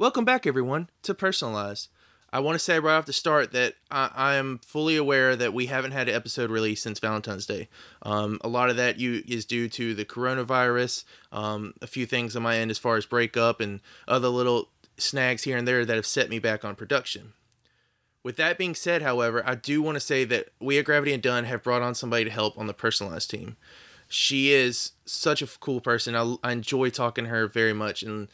Welcome back, everyone, to Personalized. I want to say right off the start that I, I am fully aware that we haven't had an episode released since Valentine's Day. Um, a lot of that you is due to the coronavirus, um, a few things on my end as far as breakup and other little snags here and there that have set me back on production. With that being said, however, I do want to say that we at Gravity and Dunn have brought on somebody to help on the personalized team. She is such a cool person. I, I enjoy talking to her very much, and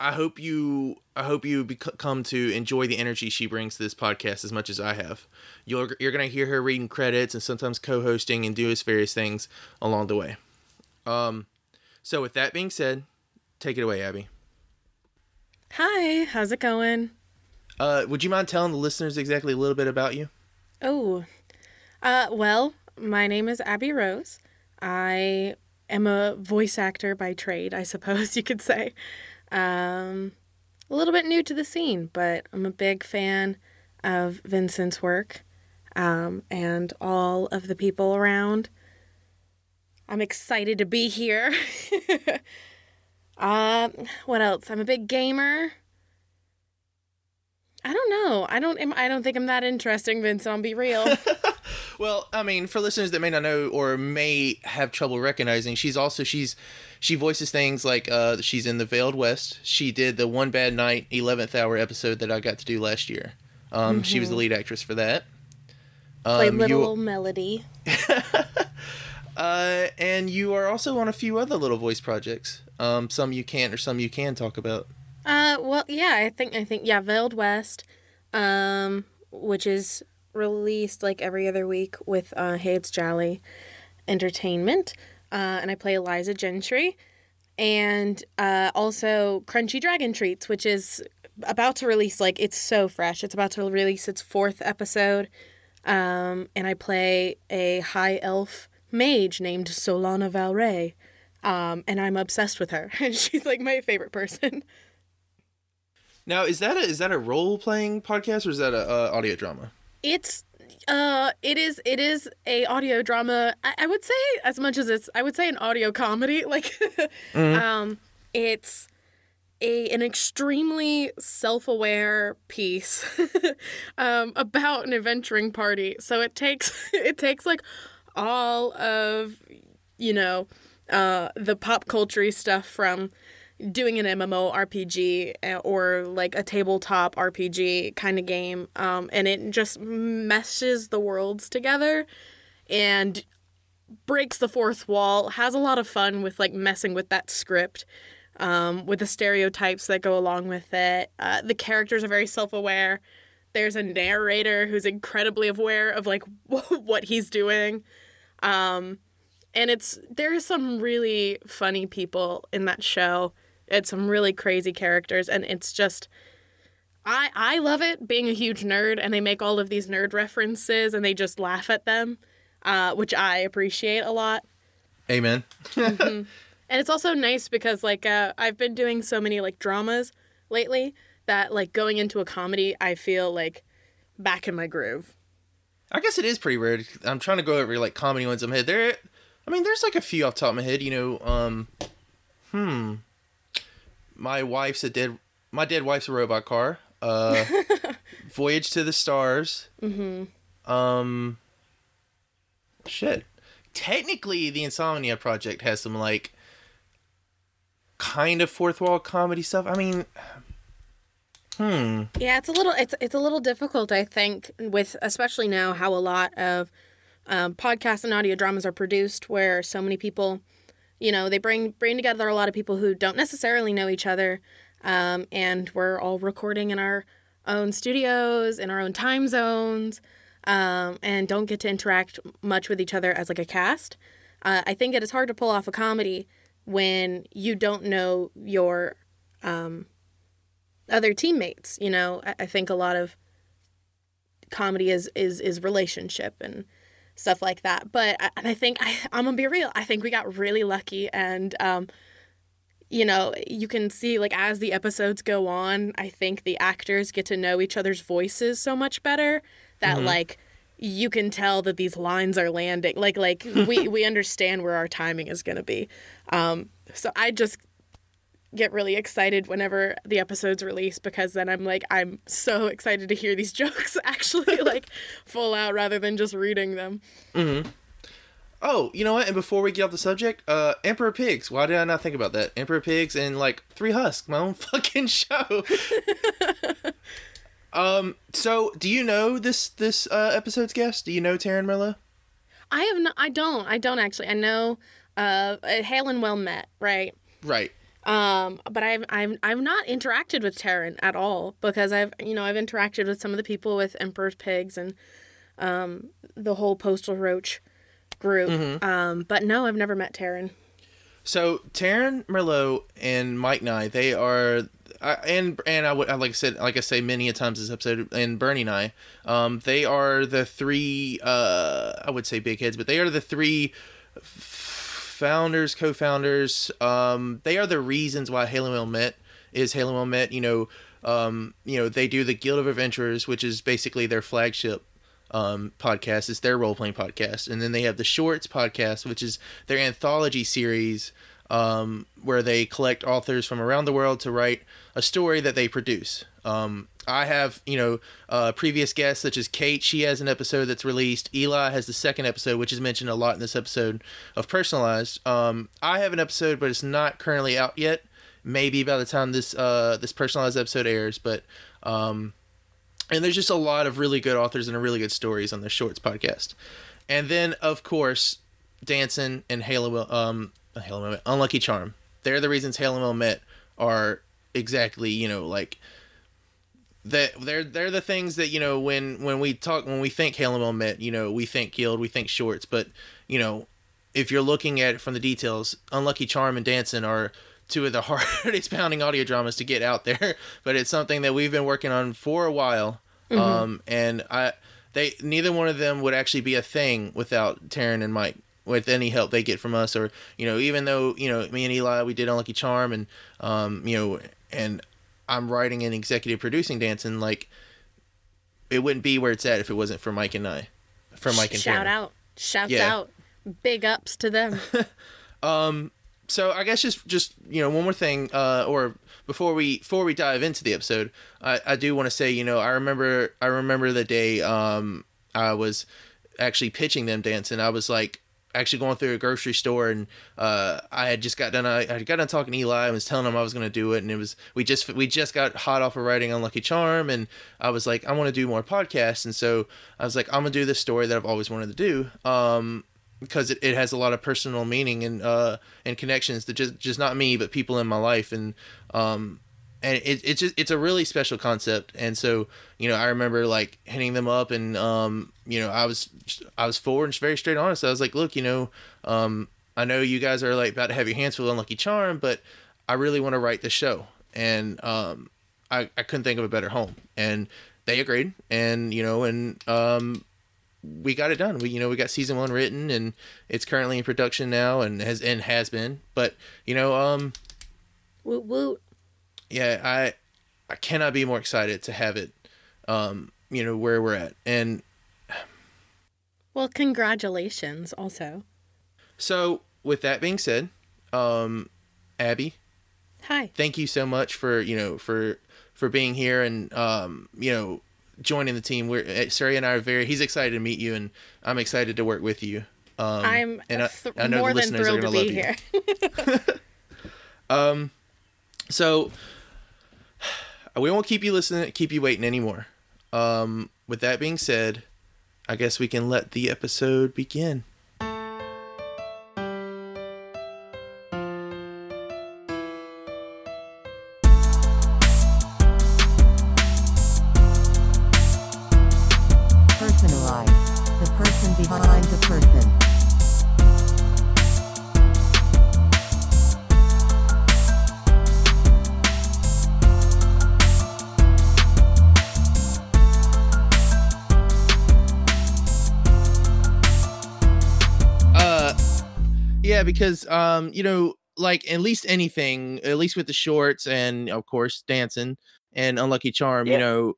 I hope you I hope you bec- come to enjoy the energy she brings to this podcast as much as I have. You're you're gonna hear her reading credits and sometimes co-hosting and doing various things along the way. Um, so with that being said, take it away, Abby. Hi, how's it going? Uh, would you mind telling the listeners exactly a little bit about you? Oh, uh, well, my name is Abby Rose. I am a voice actor by trade, I suppose you could say. Um, a little bit new to the scene, but I'm a big fan of Vincent's work um, and all of the people around. I'm excited to be here. uh, what else? I'm a big gamer. I don't know. I don't. I don't think I'm that interesting, Vince. I'll be real. well, I mean, for listeners that may not know or may have trouble recognizing, she's also she's she voices things like uh, she's in the Veiled West. She did the One Bad Night eleventh hour episode that I got to do last year. Um, mm-hmm. She was the mm-hmm. lead actress for that. Um, Played little you... melody. uh, and you are also on a few other little voice projects. Um, some you can't, or some you can talk about. Uh, well, yeah, I think I think yeah, Veiled West, um, which is released like every other week with uh, Hey It's Jolly Entertainment, uh, and I play Eliza Gentry, and uh, also Crunchy Dragon Treats, which is about to release. Like it's so fresh. It's about to release its fourth episode, um, and I play a high elf mage named Solana Valray. Um, and I'm obsessed with her. And She's like my favorite person. Now, is that a is that a role playing podcast or is that a, a audio drama? It's uh it is it is a audio drama. I, I, would say as much as it's I would say an audio comedy. Like mm-hmm. um it's a an extremely self-aware piece um, about an adventuring party. So it takes it takes like all of you know uh, the pop culture stuff from doing an MMO RPG eh, or like a tabletop RPG kind of game. Um, and it just meshes the worlds together and breaks the fourth wall, has a lot of fun with like messing with that script. Um, with the stereotypes that go along with it. Uh, the characters are very self aware. There's a narrator who's incredibly aware of like what he's doing. Um, and it's there's some really funny people in that show it's some really crazy characters, and it's just. I, I love it being a huge nerd and they make all of these nerd references and they just laugh at them, uh, which I appreciate a lot. Amen. mm-hmm. And it's also nice because like uh, I've been doing so many like dramas lately that like going into a comedy I feel like back in my groove. I guess it is pretty weird. I'm trying to go over like comedy ones in my head. There, I mean, there's like a few off top of my head. You know, um, hmm, my wife's a dead my dead wife's a robot car. Uh, Voyage to the Stars. Mm-hmm. Um, shit. Technically, the Insomnia Project has some like kind of fourth wall comedy stuff. I mean, hmm. Yeah, it's a little it's it's a little difficult, I think, with especially now how a lot of um, podcasts and audio dramas are produced, where so many people you know they bring bring together a lot of people who don't necessarily know each other um, and we're all recording in our own studios in our own time zones um, and don't get to interact much with each other as like a cast. Uh, i think it is hard to pull off a comedy when you don't know your um, other teammates you know? I, I think a lot of comedy is is is relationship and stuff like that. But I, I think I, I'm gonna be real. I think we got really lucky, and um, you know, you can see like as the episodes go on, I think the actors get to know each other's voices so much better that mm-hmm. like you can tell that these lines are landing. Like like we we understand where our timing is gonna be. Um, so I just get really excited whenever the episodes release because then I'm like I'm so excited to hear these jokes actually like full out rather than just reading them. Mm-hmm. Oh, you know what? And before we get off the subject, uh, Emperor Pigs. Why did I not think about that? Emperor Pigs and like Three Husks, my own fucking show. um. So, do you know this this uh, episode's guest? Do you know Taryn Merlo? I have no. I don't. I don't actually. I know. Uh, Hail and well met, right? Right. Um, but I've I've I've not interacted with Taryn at all because I've you know I've interacted with some of the people with Emperor's Pigs and um the whole Postal Roach group. Mm-hmm. Um, but no, I've never met Taryn. So Taryn Merlo and Mike Nye, they are uh, and and I would like I said like I say many a times this episode and Bernie and I, um, they are the three uh I would say big heads, but they are the three founders, co-founders. Um, they are the reasons why Hail and Well Met is Hail and Well Met. You know, um, you know they do the Guild of Adventurers, which is basically their flagship um, podcast. It's their role playing podcast, and then they have the Shorts podcast, which is their anthology series um, where they collect authors from around the world to write a story that they produce. Um, I have, you know, uh, previous guests such as Kate. She has an episode that's released. Eli has the second episode, which is mentioned a lot in this episode of Personalized. Um, I have an episode, but it's not currently out yet. Maybe by the time this uh, this personalized episode airs, but um, and there's just a lot of really good authors and really good stories on the Shorts podcast. And then, of course, Danson and Halo, um, Halo Unlucky Charm. They're the reasons Hail and Well met are exactly, you know, like that they're they're the things that you know when when we talk when we think Hail and Well met, you know, we think Guild, we think Shorts, but you know, if you're looking at it from the details, Unlucky Charm and Dancing are two of the hardest pounding audio dramas to get out there, but it's something that we've been working on for a while. Mm-hmm. Um, and I, they, neither one of them would actually be a thing without Taryn and Mike, with any help they get from us, or you know, even though you know me and Eli we did Unlucky Charm, and um, you know, and I'm writing and executive producing Danson, like it wouldn't be where it's at if it wasn't for Mike and I, for Mike and shout Taryn. out, shouts yeah. out, big ups to them. um, so I guess just just you know one more thing, uh, or before we before we dive into the episode, I, I do want to say you know I remember I remember the day um I was actually pitching them Danson. I was like actually going through a grocery store and uh, I had just got done. I, I got done talking to Eli. I was telling him I was going to do it, and it was we just we just got hot off of writing Unlucky Charm, and I was like, I want to do more podcasts, and so I was like, I'm gonna do this story that I've always wanted to do. Um, because it, it has a lot of personal meaning and uh and connections to just just not me but people in my life and um and it, it's just it's a really special concept and so you know i remember like hitting them up and um you know i was i was forward and very straight honest i was like look you know um i know you guys are like about to have your hands full unlucky charm but i really want to write the show and um i i couldn't think of a better home and they agreed and you know and um we got it done. We you know we got season one written and it's currently in production now and has and has been. But you know um, woot woot. Yeah, I I cannot be more excited to have it. Um, you know where we're at and. Well, congratulations, also. So, with that being said, um, Abby. Hi. Thank you so much for you know for for being here and um you know joining the team. We're eh, Sari and I are very. He's excited to meet you, and I'm excited to work with you. Um, I'm and I, th- I know more the than thrilled to be here. um, so we won't keep you listening, keep you waiting anymore. Um, with that being said, I guess we can let the episode begin. Because um you know like at least anything at least with the shorts and of course dancing and unlucky charm yeah. you know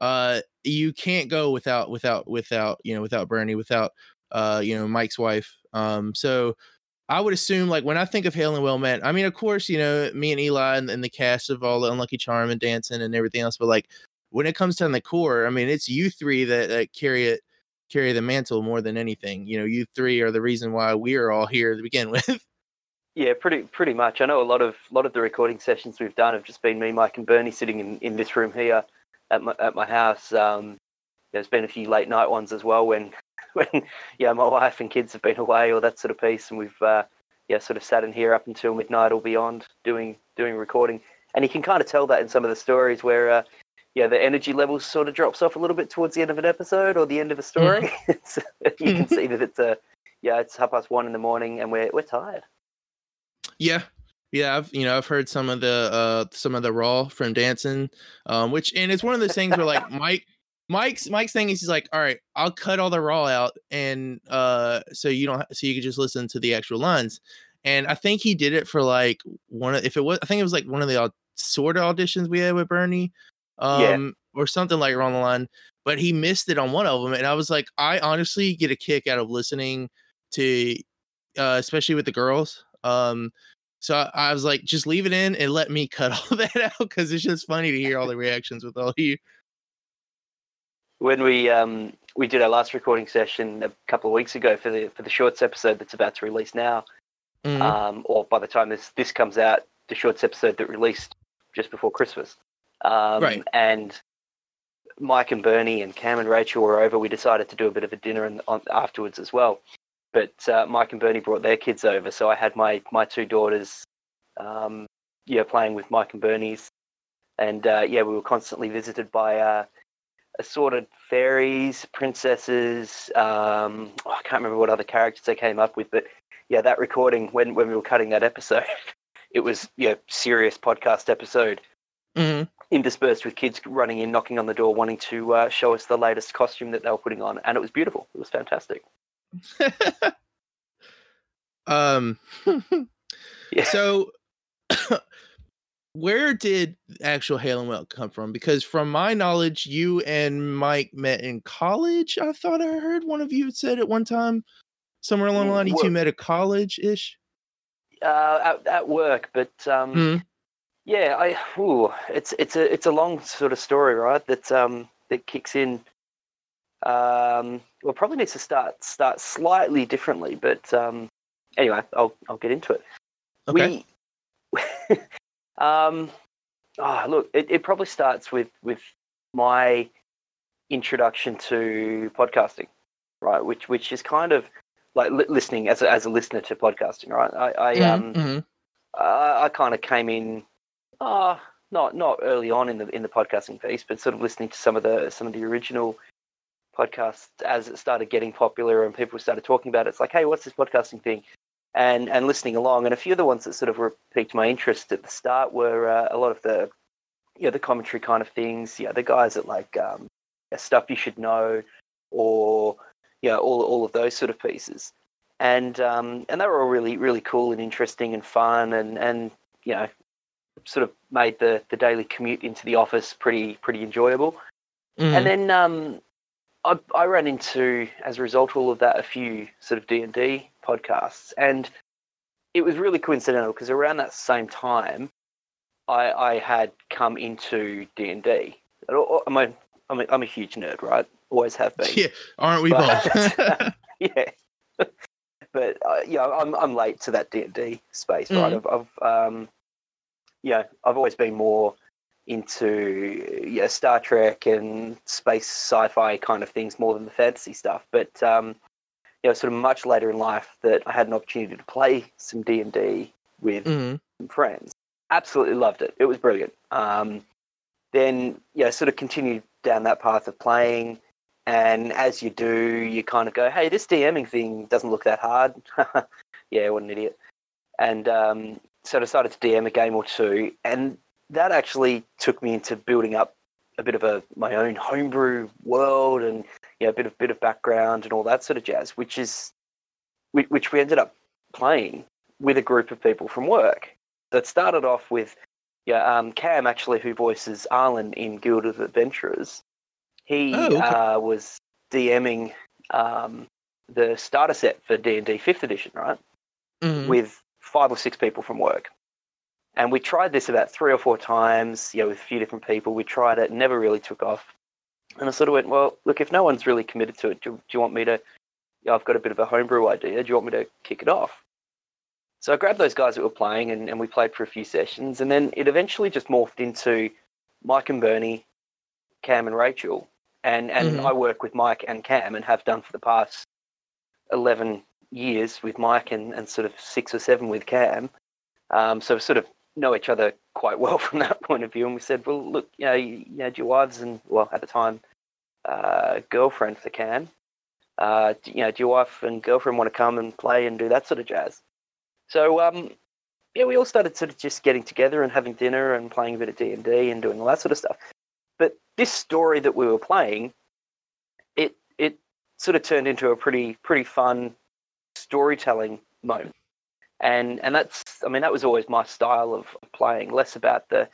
uh you can't go without without without you know without bernie without uh you know mike's wife um so I would assume like when I think of Hail and Well Met, I mean, of course, you know, me and Eli and, and the cast of all the Unlucky Charm and dancing and everything else, but like when it comes down the core, I mean, it's you three that, that carry it, carry the mantle more than anything. You know, you three are the reason why we are all here to begin with. Yeah, pretty pretty much. I know a lot of lot of the recording sessions we've done have just been me, Mike, and Bernie sitting in, in this room here at my at my house. Um, there's been a few late night ones as well when when yeah my wife and kids have been away or that sort of piece, and we've uh, yeah sort of sat in here up until midnight or beyond doing doing recording. And you can kind of tell that in some of the stories where uh, yeah the energy level sort of drops off a little bit towards the end of an episode or the end of a story. you can see that it's a yeah it's half past one in the morning and we're we're tired. Yeah. Yeah, I've you know I've heard some of the uh some of the raw from dancing, um, which and it's one of those things where like Mike Mike's Mike's thing is he's like, all right, I'll cut all the raw out and uh so you don't so you can just listen to the actual lines. And I think he did it for like one of if it was I think it was like one of the sort of auditions we had with Bernie, um, yeah. or something like around the line. But he missed it on one of them, and I was like, I honestly get a kick out of listening to, uh, especially with the girls, um, so I, I, was like, just leave it in and let me cut all that out because it's just funny to hear all the reactions with all of you. When we um we did our last recording session a couple of weeks ago for the for the shorts episode that's about to release now, mm-hmm. um, or by the time this this comes out, the shorts episode that released just before Christmas, um, right? And Mike and Bernie and Cam and Rachel were over. We decided to do a bit of a dinner and on, afterwards as well but uh, Mike and Bernie brought their kids over, so I had my my two daughters, um, yeah, playing with Mike and Bernie's, and uh, yeah, we were constantly visited by uh, assorted fairies, princesses. Um, oh, I can't remember what other characters they came up with, but yeah, that recording when when we were cutting that episode, it was yeah serious podcast episode. Mm-hmm. Interspersed with kids running in, knocking on the door, wanting to uh, show us the latest costume that they were putting on, and it was beautiful. It was fantastic. um yeah. so where did actual Hail and Well come from? Because from my knowledge, you and Mike met in college. I thought I heard one of you said at one time, somewhere along the line, you two met at college ish. Uh, at, at work, but um, mm-hmm. Yeah, I ooh, it's it's a it's a long sort of story, right? That um that kicks in um, well, probably needs to start start slightly differently, but um, anyway, I'll I'll get into it. Okay. We, um, oh, look, it, it probably starts with with my introduction to podcasting, right? Which which is kind of like li- listening as a, as a listener to podcasting, right? I, I mm-hmm. um mm-hmm. I, I kind of came in, uh not not early on in the in the podcasting piece, but sort of listening to some of the some of the original podcasts as it started getting popular and people started talking about it. It's like, hey, what's this podcasting thing? And and listening along, and a few of the ones that sort of were, piqued my interest at the start were uh, a lot of the, you know, the commentary kind of things. Yeah, the guys that like um, stuff you should know, or you know, all all of those sort of pieces. And um, and they were all really really cool and interesting and fun, and and you know, sort of made the the daily commute into the office pretty pretty enjoyable. Mm. And then um, I, I ran into, as a result, all of that, a few sort of D and D podcasts, and it was really coincidental because around that same time, I, I had come into D and D. I'm a, I'm a, I'm a huge nerd, right? Always have been. Yeah, aren't we but, both? yeah, but uh, yeah, I'm I'm late to that D and D space, right? Mm. I've, I've um, yeah, I've always been more into yeah Star Trek and space sci-fi kind of things more than the fantasy stuff. But um, you know, sort of much later in life, that I had an opportunity to play some D and D with some friends. Absolutely loved it. It was brilliant. Um, then yeah, sort of continued down that path of playing. And as you do, you kind of go, "Hey, this DMing thing doesn't look that hard." yeah, what an idiot. And um, so I decided to DM a game or two, and that actually took me into building up a bit of a my own homebrew world and you know, a bit of bit of background and all that sort of jazz, which is which we ended up playing with a group of people from work. That started off with yeah, um, Cam actually, who voices Arlen in Guild of Adventurers. He oh, okay. uh, was DMing um, the starter set for D and D Fifth Edition, right? Mhm. with five or six people from work. And we tried this about three or four times, you know, with a few different people. We tried it, never really took off. And I sort of went, well, look, if no one's really committed to it, do, do you want me to? You know, I've got a bit of a homebrew idea. Do you want me to kick it off? So I grabbed those guys that were playing, and, and we played for a few sessions, and then it eventually just morphed into Mike and Bernie, Cam and Rachel, and and Mhm. I work with Mike and Cam, and have done for the past eleven years with Mike, and, and sort of six or seven with Cam. Um, so we sort of know each other quite well from that point of view. And we said, well, look, you know, you, you had your wives and well, at the time, uh, girlfriend for Cam. Uh, you know, do your wife and girlfriend want to come and play and do that sort of jazz? So um, yeah, we all started sort of just getting together and having dinner and playing a bit of D and D and doing all that sort of stuff. But this story that we were playing, it it sort of turned into a pretty pretty fun storytelling moment. And and that's I mean that was always my style of playing, less about the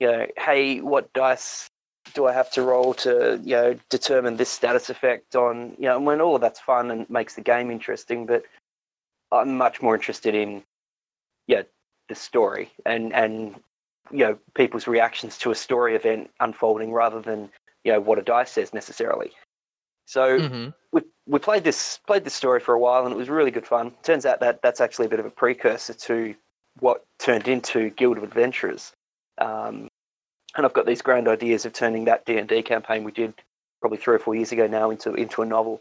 you know, hey, what dice do I have to roll to, you know, determine this status effect on you know, when all of that's fun and makes the game interesting, but I'm much more interested in yeah, the story and and you know, people's reactions to a story event unfolding rather than, you know, what a dice says necessarily. So Mhm. we we played this played this story for a while and it was really good fun. Turns out that that's actually a bit of a precursor to what turned into Guild of Adventurers. Um, and I've got these grand ideas of turning that D and D campaign we did probably three or four years ago now into into a novel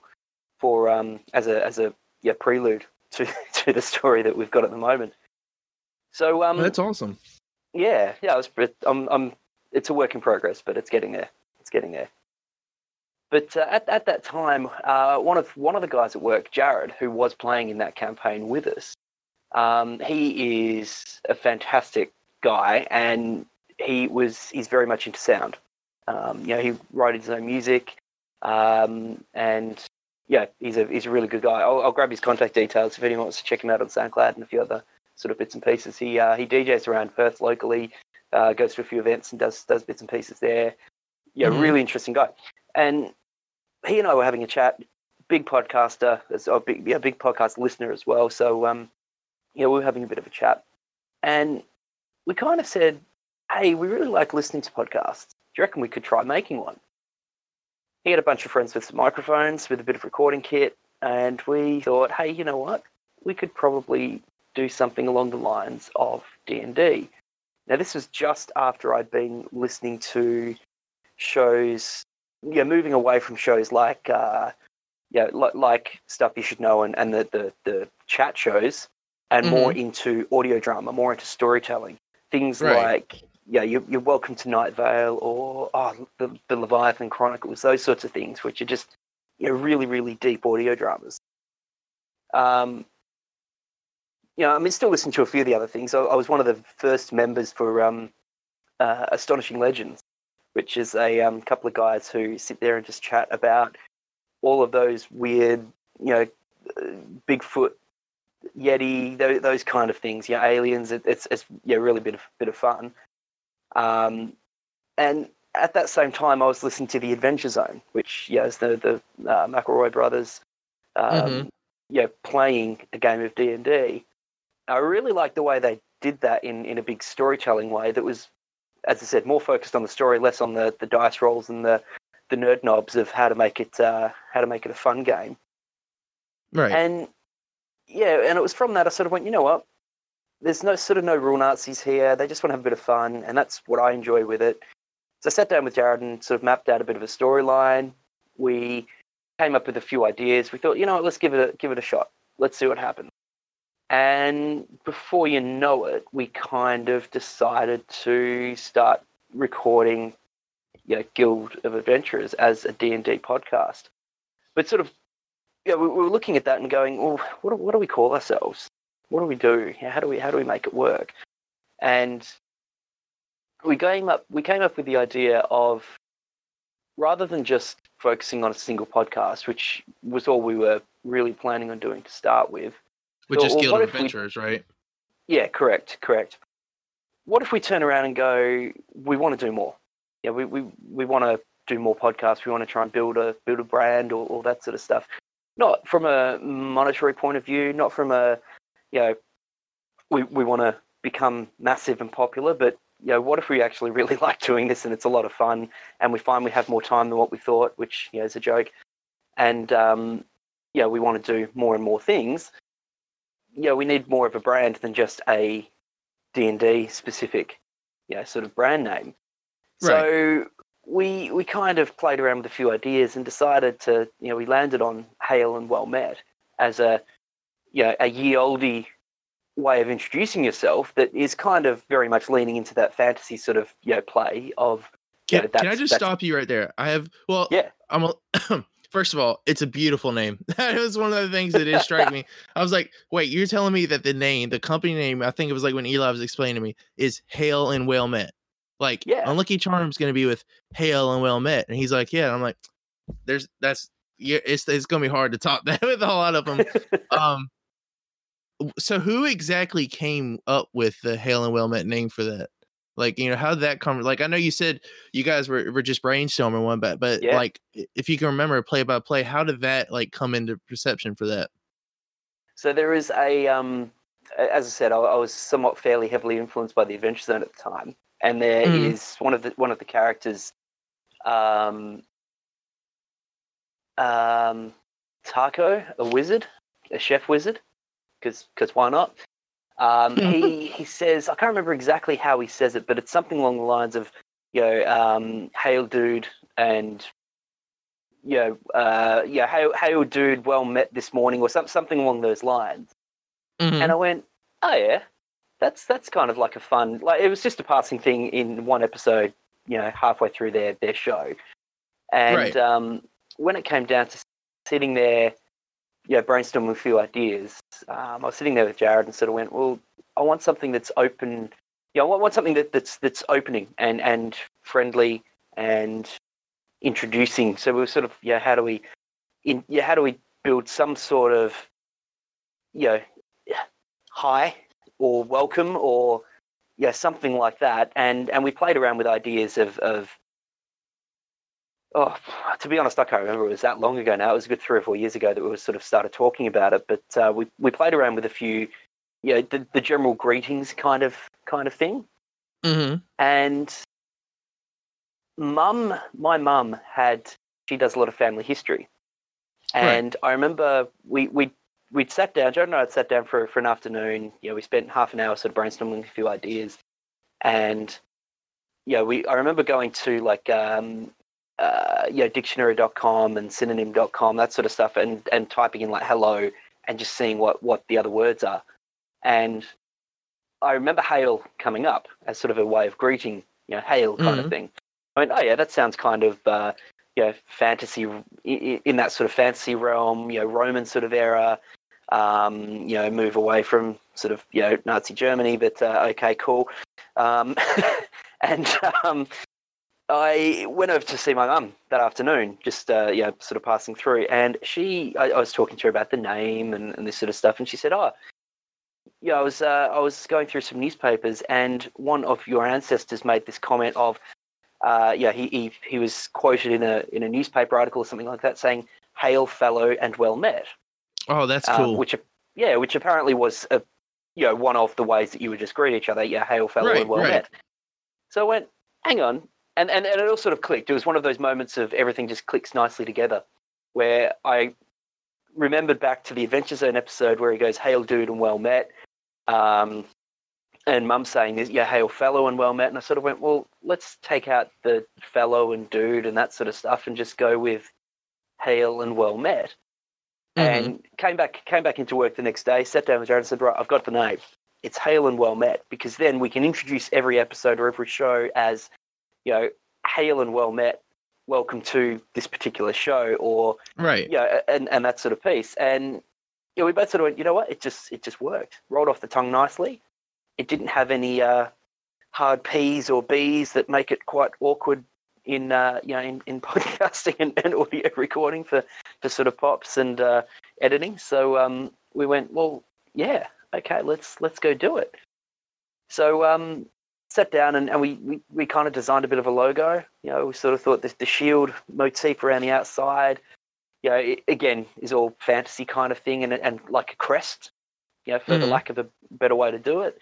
for um, as a as a yeah prelude to to the story that we've got at the moment. So um, That's awesome. yeah, yeah, it's, it, I'm, I'm, it's a work in progress, but it's getting there. It's getting there. But uh, at, at that time, uh, one of one of the guys at work, Jared, who was playing in that campaign with us, um, he is a fantastic guy, and he was he's very much into sound. Um, you know, he wrote his own music, um, and yeah, he's a he's a really good guy. I'll, I'll grab his contact details if anyone wants to check him out on SoundCloud and a few other sort of bits and pieces. He uh, he DJs around Perth locally, uh, goes to a few events and does does bits and pieces there. Yeah, Mhm. really interesting guy. And he and I were having a chat. Big podcaster, as a big yeah, big podcast listener as well. So um, we were having a bit of a chat, and we kind of said, "Hey, we really like listening to podcasts. Do you reckon we could try making one?" He had a bunch of friends with some microphones, with a bit of recording kit, and we thought, "Hey, you know what? We could probably do something along the lines of D&D. Now this was just after I'd been listening to shows, yeah, moving away from shows like, uh, yeah, like, like stuff you should know and, and the, the, the chat shows, and more into audio drama, more into storytelling. Things Right. like, yeah, you're, you're welcome to Night Vale or oh, the, the Leviathan Chronicles, those sorts of things, which are just you know, really, really deep audio dramas. Um, you know, I mean, still listen to a few of the other things. I, I was one of the first members for um, uh, Astonishing Legends, which is a um, couple of guys who sit there and just chat about all of those weird, you know, uh, Bigfoot, Yeti, those, those kind of things. Yeah, aliens. It, it's it's yeah, really bit of bit of fun. Um, and at that same time, I was listening to the Adventure Zone, which yeah, is the the uh, McElroy brothers, um, Mhm. yeah, playing a game of D and D. I really liked the way they did that in, in a big storytelling way that was, as I said, more focused on the story, less on the, the dice rolls and the, the nerd knobs of how to make it uh, how to make it a fun game. Right. And yeah, and it was from that I sort of went, you know what? There's no sort of no rule Nazis here. They just want to have a bit of fun, and that's what I enjoy with it. So I sat down with Jared and sort of mapped out a bit of a storyline. We came up with a few ideas. We thought, you know what, let's give it a give it a shot. Let's see what happens. And before you know it, we kind of decided to start recording, you know, Guild of Adventurers as a D and D podcast. But sort of, yeah, we, we were looking at that and going, well, what what do we call ourselves? What do we do? How do we how do we make it work? And we came up we came up with the idea of rather than just focusing on a single podcast, which was all we were really planning on doing to start with. Which is Guild of if we- Adventurers, right? Yeah, correct, correct. What if we turn around and go, we want to do more? Yeah, we, we, we want to do more podcasts. We want to try and build a build a brand or all that sort of stuff. Not from a monetary point of view, not from a you know, we we want to become massive and popular, but you know, what if we actually really like doing this and it's a lot of fun, and we find we have more time than what we thought, which you know is a joke, and um, you know, we want to do more and more things. Know, we need more of a brand than just a D and D specific, you know, sort of brand name. Right. So we we kind of played around with a few ideas and decided to, you know, we landed on Hail and Well Met as a, you know, a year oldie way of introducing yourself that is kind of very much leaning into that fantasy sort of you know play of. you Can, know, can I just stop you right there? I have well, Yeah. I'm a, first of all, it's a beautiful name. That was one of the things that did strike me. I was like, wait, you're telling me that the name, the company name, I think it was like when Eli was explaining to me, is Hail and Well Met. Like, Yeah. Unlucky Charm's gonna be with Hail and Well Met, and he's like, yeah. And I'm like, there's that's yeah, it's it's gonna be hard to top that with a lot of them. um, so who exactly came up with the Hail and Well Met name for that? Like, you know, how did that come? Like, I know you said you guys were, were just brainstorming one, but but Yeah. like, if you can remember play by play, how did that like come into perception for that? So there is a, um, as I said, I, I was somewhat fairly heavily influenced by the Adventure Zone at the time, and there is Mhm. one of the one of the characters, um, um, Taako, a wizard, a chef wizard, because because why not? Um, he he says I can't remember exactly how he says it, but it's something along the lines of, you know, um, hail dude and you know, uh, yeah, hail, hail, dude, well met this morning, or some, something along those lines. Mhm. And I went, oh yeah, that's that's kind of like a fun, like it was just a passing thing in one episode, you know, halfway through their their show. And Right. um, when it came down to sitting there, know, brainstorming a few ideas, um, I was sitting there with Jared and sort of went, well, I want something that's open. Know, I want, want something that, that's that's opening and and friendly and introducing. So we were sort of, yeah, how do we, in, yeah, how do we build some sort of, you know, hi or welcome or yeah, something like that. And and we played around with ideas of of. Oh, to be honest, I can't remember. It was that long ago now. It was a good three or four years ago that we sort of started talking about it. But uh, we we played around with a few, you know, the, the general greetings kind of kind of thing. Mhm. And mum, my mum had, she does a lot of family history. Right. And I remember we, we, we'd sat down, Joe and I had sat down for, for an afternoon. You know, we spent half an hour sort of brainstorming a few ideas. And, yeah, we, I remember going to like, um, uh, you know, dictionary.com and synonym.com, that sort of stuff, and, and typing in like hello and just seeing what, what the other words are. And I remember hail coming up as sort of a way of greeting, you know, hail kind of Mhm. thing. I went, oh yeah, that sounds kind of, uh, you know, fantasy in that sort of fantasy realm, you know, Roman sort of era. Um, you know, move away from sort of you know Nazi Germany, but uh, okay, cool. Um, and um, I went over to see my mum that afternoon, just uh, you know, sort of passing through, and she, I, I was talking to her about the name and, and this sort of stuff, and she said, "Oh, yeah, I was uh, I was going through some newspapers, and one of your ancestors made this comment of, uh, yeah, he, he he was quoted in a in a newspaper article or something like that, saying, "Hail, fellow, and well met." Oh, that's um, cool. which yeah, which apparently was a, you know one of the ways that you would just greet each other. Yeah, hail, fellow, Right, and well right. met. So I went, hang on, and, and and it all sort of clicked. It was one of those moments of everything just clicks nicely together, where I remembered back to the Adventure Zone episode where he goes, "Hail, dude, and well met." Um, and Mum saying, "Yeah, hail, fellow, and well met." And I sort of went, "Well, let's take out the fellow and dude and that sort of stuff, and just go with hail and well met." Mhm. and came back came back into work the next day, sat down with Jared and said, Right, I've got the name. It's Hail and Well Met, because then we can introduce every episode or every show as, you know, Hail and Well Met, welcome to this particular show, or right. you know, and, and that sort of piece. And you know, we both sort of went, you know what, it just it just worked. Rolled off the tongue nicely. It didn't have any uh, hard P's or B's that make it quite awkward in uh, you know in, in podcasting and, and audio recording for, for sort of pops and uh, editing. So um, we went, well, yeah, okay, let's let's go do it. So um, sat down and, and we, we, we kind of designed a bit of a logo. You know, we sort of thought the, the shield motif around the outside, you know, it, again, is all fantasy kind of thing and, and like a crest you know, for the Mhm. lack of a better way to do it.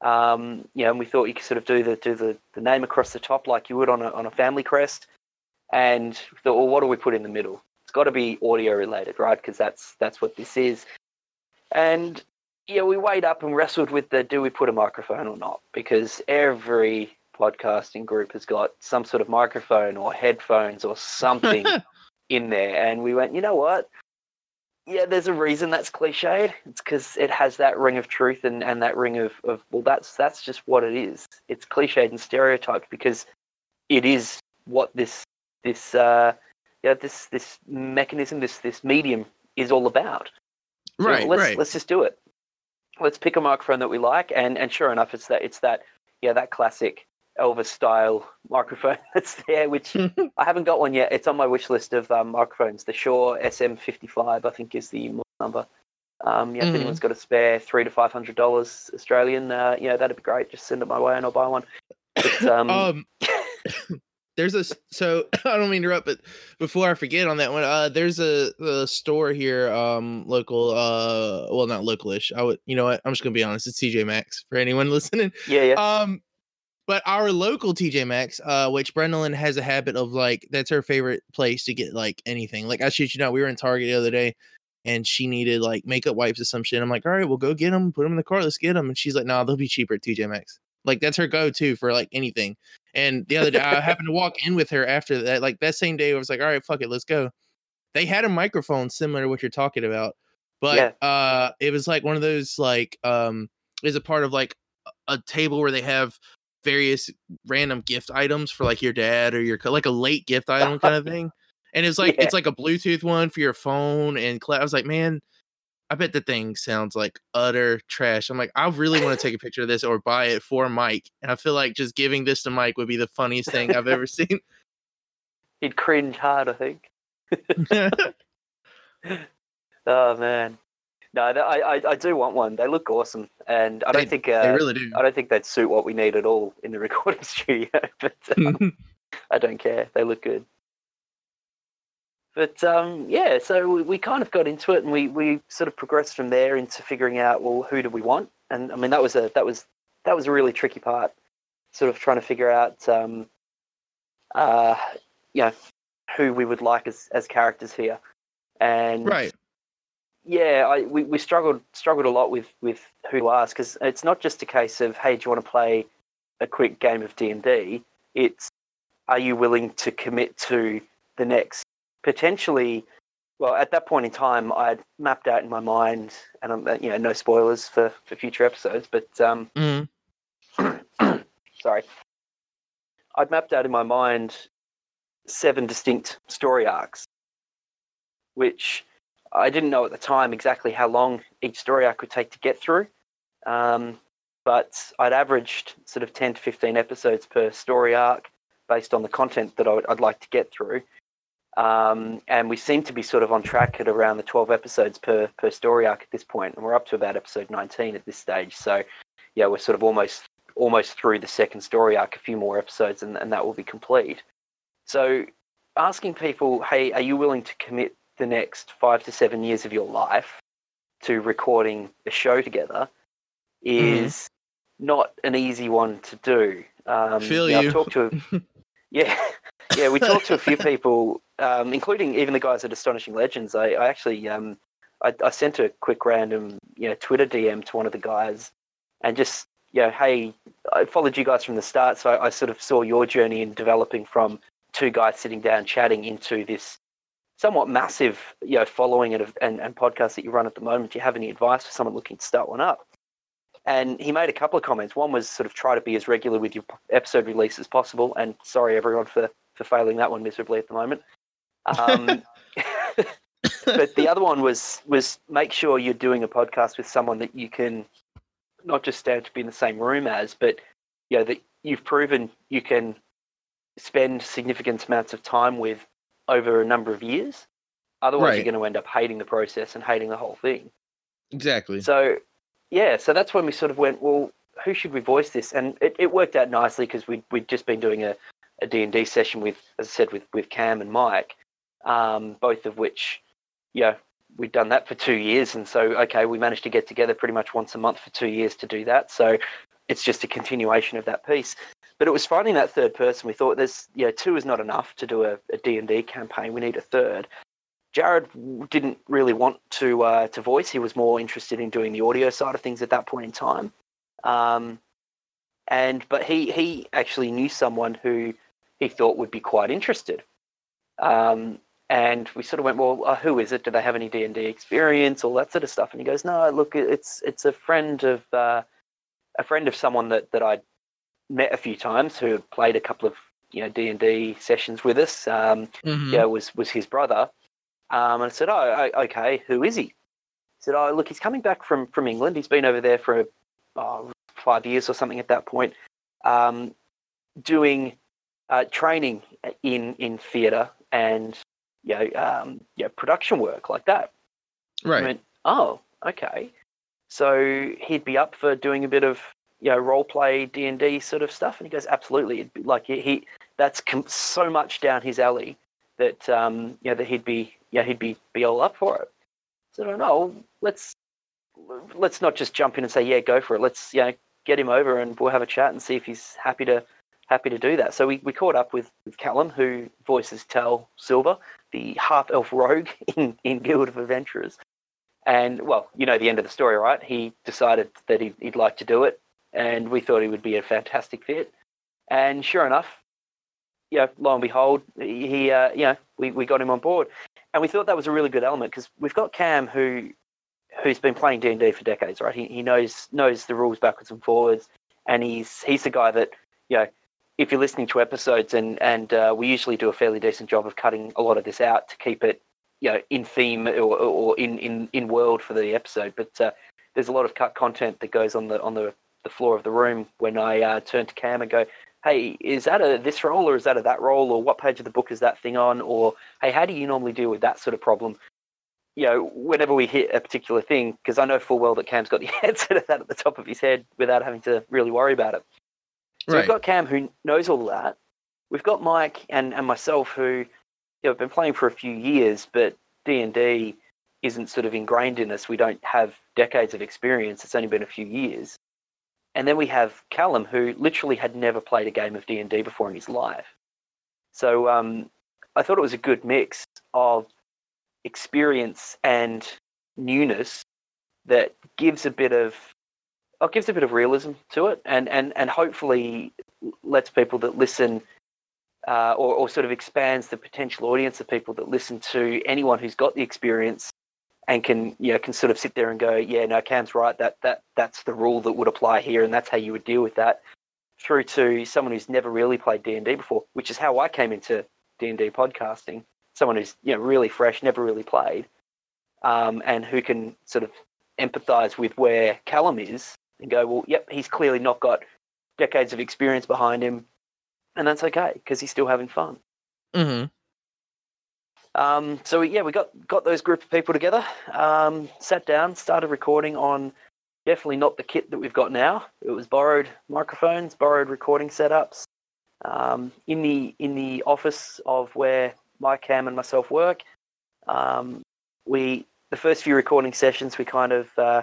Um, you know, and we thought you could sort of do the do the, the name across the top like you would on a on a family crest, and we thought, well, what do we put in the middle? It's got to be audio related, right? Because that's that's what this is. And yeah, we weighed up and wrestled with the do we put a microphone or not? Because every podcasting group has got some sort of microphone or headphones or something in there. And we went, you know what? Yeah, there's a reason that's cliched. It's because it has that ring of truth and, and that ring of, of well, that's that's just what it is. It's cliched and stereotyped because it is what this this uh, yeah this this mechanism this this medium is all about. So right, let's right. let's just do it. Let's pick a microphone that we like, and and sure enough, it's that it's that yeah that classic Elvis style microphone that's there, which I haven't got one yet. It's on my wish list of um, microphones. The Shure SM55, I think, is the number. Um, yeah, if Mhm. anyone's got a spare three to five hundred dollars Australian, uh, yeah, that'd be great. Just send it my way and I'll buy one. But, um, um there's a so i don't mean to interrupt but before i forget on that one uh there's a, a store here um local uh well not localish i would you know what i'm just gonna be honest it's tj maxx for anyone listening. Yeah, yeah, um but our local tj maxx uh which brendan has a habit of like that's her favorite place to get like anything. Like i shoot you know we were in target the other day and she needed like makeup wipes or some shit. I'm like all right we'll go get them put them in the car let's get them and she's like nah they'll be cheaper at tj maxx. Like that's her go-to for like anything and the other day i happened to walk in with her after that like that same day i was like all right fuck it let's go they had a microphone similar to what you're talking about but uh it was like one of those like um is a part of like a- table where they have various random gift items for like your dad or your like a late gift item kind of thing and it's like Yeah. it's like a bluetooth one for your phone and cla- i was like man i bet the thing sounds like utter trash i'm like i really want to take a picture of this or buy it for mike and i feel like just giving this to mike would be the funniest thing i've ever seen he'd cringe hard, I think. Oh man, no, I, I I do want one. They look awesome, and I They- don't think they uh, really do I don't think they'd suit what we need at all in the recording studio. but uh, I don't care. They look good. But um, yeah, so we, we kind of got into it, and we, we sort of progressed from there into figuring out well who do we want, and I mean that was a that was that was a really tricky part, sort of trying to figure out um, uh, you know who we would like as as characters here, and right. yeah, I, we, we struggled struggled a lot with, with who to ask because it's not just a case of hey, do you want to play a quick game of D and D? It's are you willing to commit to the next potentially? Well, at that point in time, I had mapped out in my mind, and I'm you know no spoilers for, for future episodes, but um, Mhm. sorry, I'd mapped out in my mind seven distinct story arcs, which I didn't know at the time exactly how long each story arc would take to get through. Um, but I'd averaged sort of 10 to 15 episodes per story arc based on the content that I would, I'd like to get through. Um, and we seem to be sort of on track at around the 12 episodes per, per story arc at this point, and we're up to about episode 19 at this stage. So, yeah, we're sort of almost almost through the second story arc, a few more episodes, and, and that will be complete. So, asking people, hey, are you willing to commit the next five to seven years of your life to recording a show together is not an easy one to do. Um, Feel you. I've talked to, yeah, yeah, we talked to a few people, um, including even the guys at Astonishing Legends. I, I actually, um, I, I sent a quick random, you know, Twitter DM to one of the guys, and just, you know, hey, I followed you guys from the start, so I, I sort of saw your journey in developing from two guys sitting down chatting into this somewhat massive, you know, following and, and, and podcast that you run at the moment. Do you have any advice for someone looking to start one up? And he made a couple of comments. One was sort of try to be as regular with your episode release as possible. And sorry, everyone, for, for failing that one miserably at the moment. Um, but the other one was was make sure you're doing a podcast with someone that you can not just stand to be in the same room as, but you know that you've proven you can spend significant amounts of time with over a number of years. Otherwise, Right. you're going to end up hating the process and hating the whole thing. exactly So, yeah, so that's when we sort of went, well, who should we voice this? And it, it worked out nicely because we'd, we'd just been doing a, a D&D session with, as I said, with, with Cam and Mike, um, both of which, know, we'd done that for two years, and so okay, we managed to get together pretty much once a month for two years to do that. So it's just a continuation of that piece. But it was finding that third person. We thought there's you know two is not enough to do a, a D&D campaign. We need a third. Jared didn't really want to uh, to voice. He was more interested in doing the audio side of things at that point in time. Um, and but he he actually knew someone who he thought would be quite interested. Um, and we sort of went, well, uh, who is it? Do they have any D and D experience? All that sort of stuff. And he goes, no, look, it's it's a friend of uh, a friend of someone that that I met a few times who played a couple of you know D and D sessions with us. Um, Mhm. Yeah, was was his brother. Um, and I said, oh, okay, who is he? He said, oh, look, he's coming back from from England. He's been over there for oh, five years or something at that point, um, doing uh, training in in theatre and you know, um, yeah, production work like that. Right. I went, oh, okay. So he'd be up for doing a bit of you know role play D and D sort of stuff, and he goes, absolutely. It'd be like he, he that's com- so much down his alley that um, you know that he'd be yeah he'd be be all up for it. So I don't know. Let's let's not just jump in and say yeah go for it. Let's you know get him over and we'll have a chat and see if he's happy to happy to do that. So we, we caught up with, with Callum who voices Tal Silver, the half elf rogue in, in Guild of Adventurers. And well, you know the end of the story, right? He decided that he'd, he'd like to do it, and we thought he would be a fantastic fit. And sure enough, you know, lo and behold, he, uh, you know, we, we got him on board, and we thought that was a really good element because we've got Cam who who's been playing D and D for decades, right? He he knows knows the rules backwards and forwards, and he's he's the guy that you know. If you're listening to episodes, and and uh, we usually do a fairly decent job of cutting a lot of this out to keep it you know in theme or, or in, in in world for the episode. But uh, there's a lot of cut content that goes on the on the, the floor of the room when i uh, turn to cam and go hey is that a this role or is that a that role? Or what page of the book is that thing on? Or hey how do you normally deal with that sort of problem? You know whenever we hit a particular thing because i know full well that cam's got the answer to that at the top of his head without having to really worry about it so Right. we've got cam who knows all that we've got mike and, and myself who you know, have been playing for a few years, but D and D isn't sort of ingrained in us. We don't have decades of experience. It's only been a few years. And then we have Callum, who literally had never played a game of D and D before in his life. So um, I thought it was a good mix of experience and newness that gives a bit of oh, gives a bit of realism to it, and and and hopefully lets people that listen uh, or, or sort of expands the potential audience of people that listen to anyone who's got the experience and can you know can sort of sit there and go, yeah, no, Cam's right. That that that's the rule that would apply here, and that's how you would deal with that. Through to someone who's never really played D and D before, which is how I came into D and D podcasting. Someone who's you know really fresh, never really played, um, and who can sort of empathise with where Callum is and go, well, yep, he's clearly not got decades of experience behind him and that's okay because he's still having fun. hmm Um, so yeah, we got got those group of people together, um, sat down, started recording on definitely not the kit that we've got now. It was borrowed microphones, borrowed recording setups. Um, in the in the office of where Mike Cam and myself work, um, we the first few recording sessions we kind of, uh,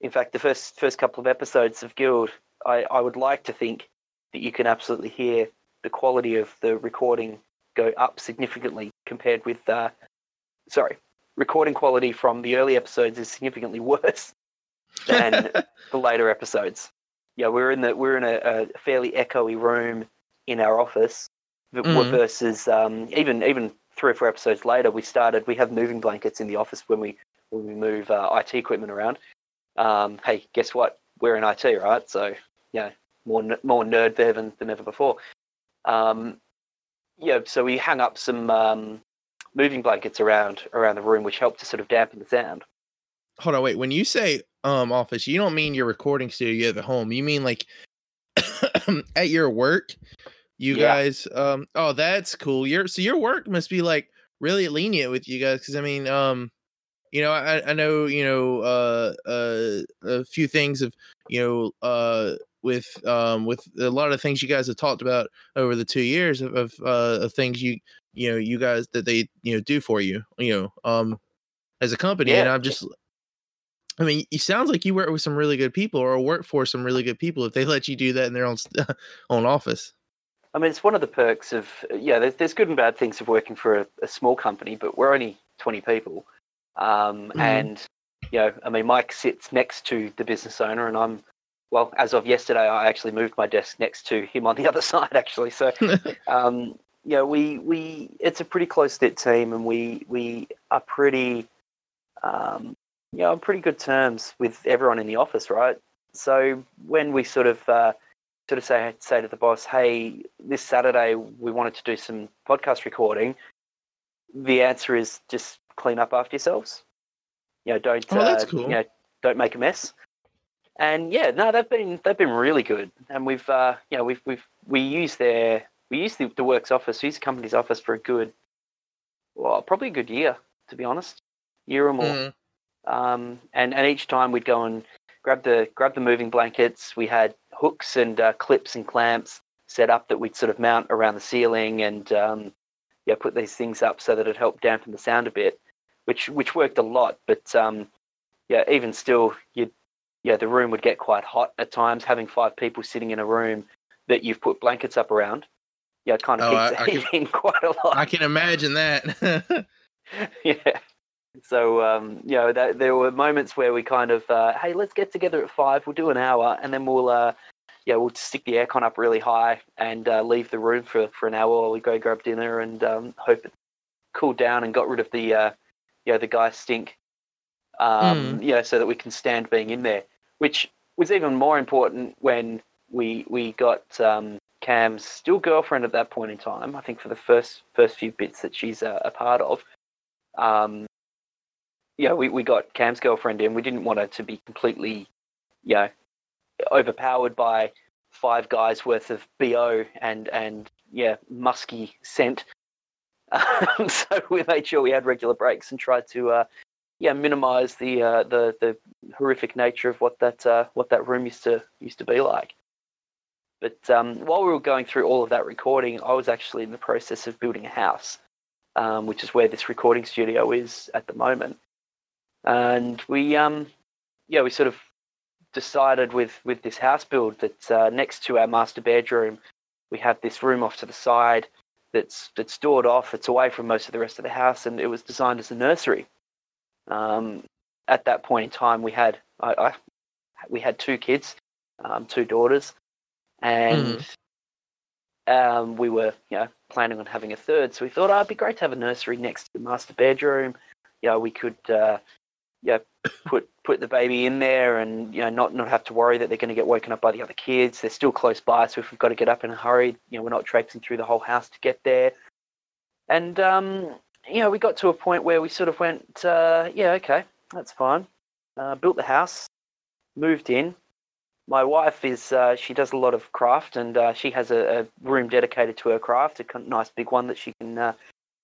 in fact, the first first couple of episodes of Guild, I, I would like to think that you can absolutely hear the quality of the recording go up significantly compared with uh, sorry recording quality from the early episodes is significantly worse than the later episodes yeah we're in the we're in a, a fairly echoey room in our office Mhm. versus um, even even three or four episodes later we started we have moving blankets in the office when we when we move uh, IT equipment around um, hey guess what we're in IT right so yeah more more nerd there than, than ever before um, yeah, so we hung up some um, moving blankets around around the room, which helped to sort of dampen the sound. Hold on, wait. When you say um office, you don't mean your recording studio you at home. You mean like at your work. You Yeah. guys, um, oh, that's cool. Your so your work must be like really lenient with you guys, because I mean, um, you know, I I know you know uh uh a few things of you know uh with um with a lot of things you guys have talked about over the two years of, of uh of things you you know you guys that they you know do for you you know um as a company, Yeah. and I'm just. I mean, it sounds like you work with some really good people, or work for some really good people if they let you do that in their own own office. I mean, it's one of the perks of yeah. There's, there's good and bad things of working for a, a small company, but we're only 20 people, um, Mhm. and you know, I mean, Mike sits next to the business owner, and I'm well. As of yesterday, I actually moved my desk next to him on the other side, actually. So, um, you know, we we it's a pretty close knit team, and we we are pretty, um, you know, on pretty good terms with everyone in the office, right? So when we sort of uh, sort of say say to the boss, "Hey, this Saturday we wanted to do some podcast recording," the answer is just clean up after yourselves. You know, don't Oh, that's uh, cool. you know, don't make a mess. And yeah, no, they've been they've been really good, and we've uh, you know we've we've we use their we use the, the works office, we use the company's office for a good, well, probably a good year to be honest, year or more. Mhm. Um, and and each time we'd go and grab the grab the moving blankets. We had hooks and uh, clips and clamps set up that we'd sort of mount around the ceiling and um, yeah, put these things up so that it helped dampen the sound a bit, which which worked a lot. But um, yeah, even still, you yeah, the room would get quite hot at times. Having five people sitting in a room that you've put blankets up around, yeah, it kind of Oh, I- keeps I the can- heat in quite a lot. I can imagine that. yeah. So um, you know, that, there were moments where we kind of, uh, hey, let's get together at five. We'll do an hour, and then we'll, uh, yeah, we'll stick the aircon up really high and uh, leave the room for, for an hour while we go grab dinner and um, hope it cooled down and got rid of the, uh, you know, the guy stink. Um, You know, so that we can stand being in there, which was even more important when we we got um, Cam's still girlfriend at that point in time. I think for the first first few bits that she's a, a part of. Um, yeah, we, we got Cam's girlfriend in. We didn't want her to be completely, you know, overpowered by five guys worth of bo and and yeah, musky scent. Um, so we made sure we had regular breaks and tried to uh, yeah minimize the uh, the the horrific nature of what that uh, what that room used to used to be like. But um, while we were going through all of that recording, I was actually in the process of building a house, um, which is where this recording studio is at the moment. And we, um, yeah, we sort of decided with with this house build that uh, next to our master bedroom, we have this room off to the side that's that's stored off. It's away from most of the rest of the house, and it was designed as a nursery. Um, at that point in time, we had I, I we had two kids, um, two daughters, and um, we were you know planning on having a third. So we thought, oh, it'd be great to have a nursery next to the master bedroom. You know, we could uh, yeah put put the baby in there, and you know not not have to worry that they're going to get woken up by the other kids. They're still close by, so if we've got to get up in a hurry, you know, we're not traipsing through the whole house to get there. And um, you know, we got to a point where we sort of went, uh, yeah, okay, that's fine. Uh, built the house, moved in. My wife is uh, she does a lot of craft, and uh, she has a, a room dedicated to her craft, a nice big one that she can uh,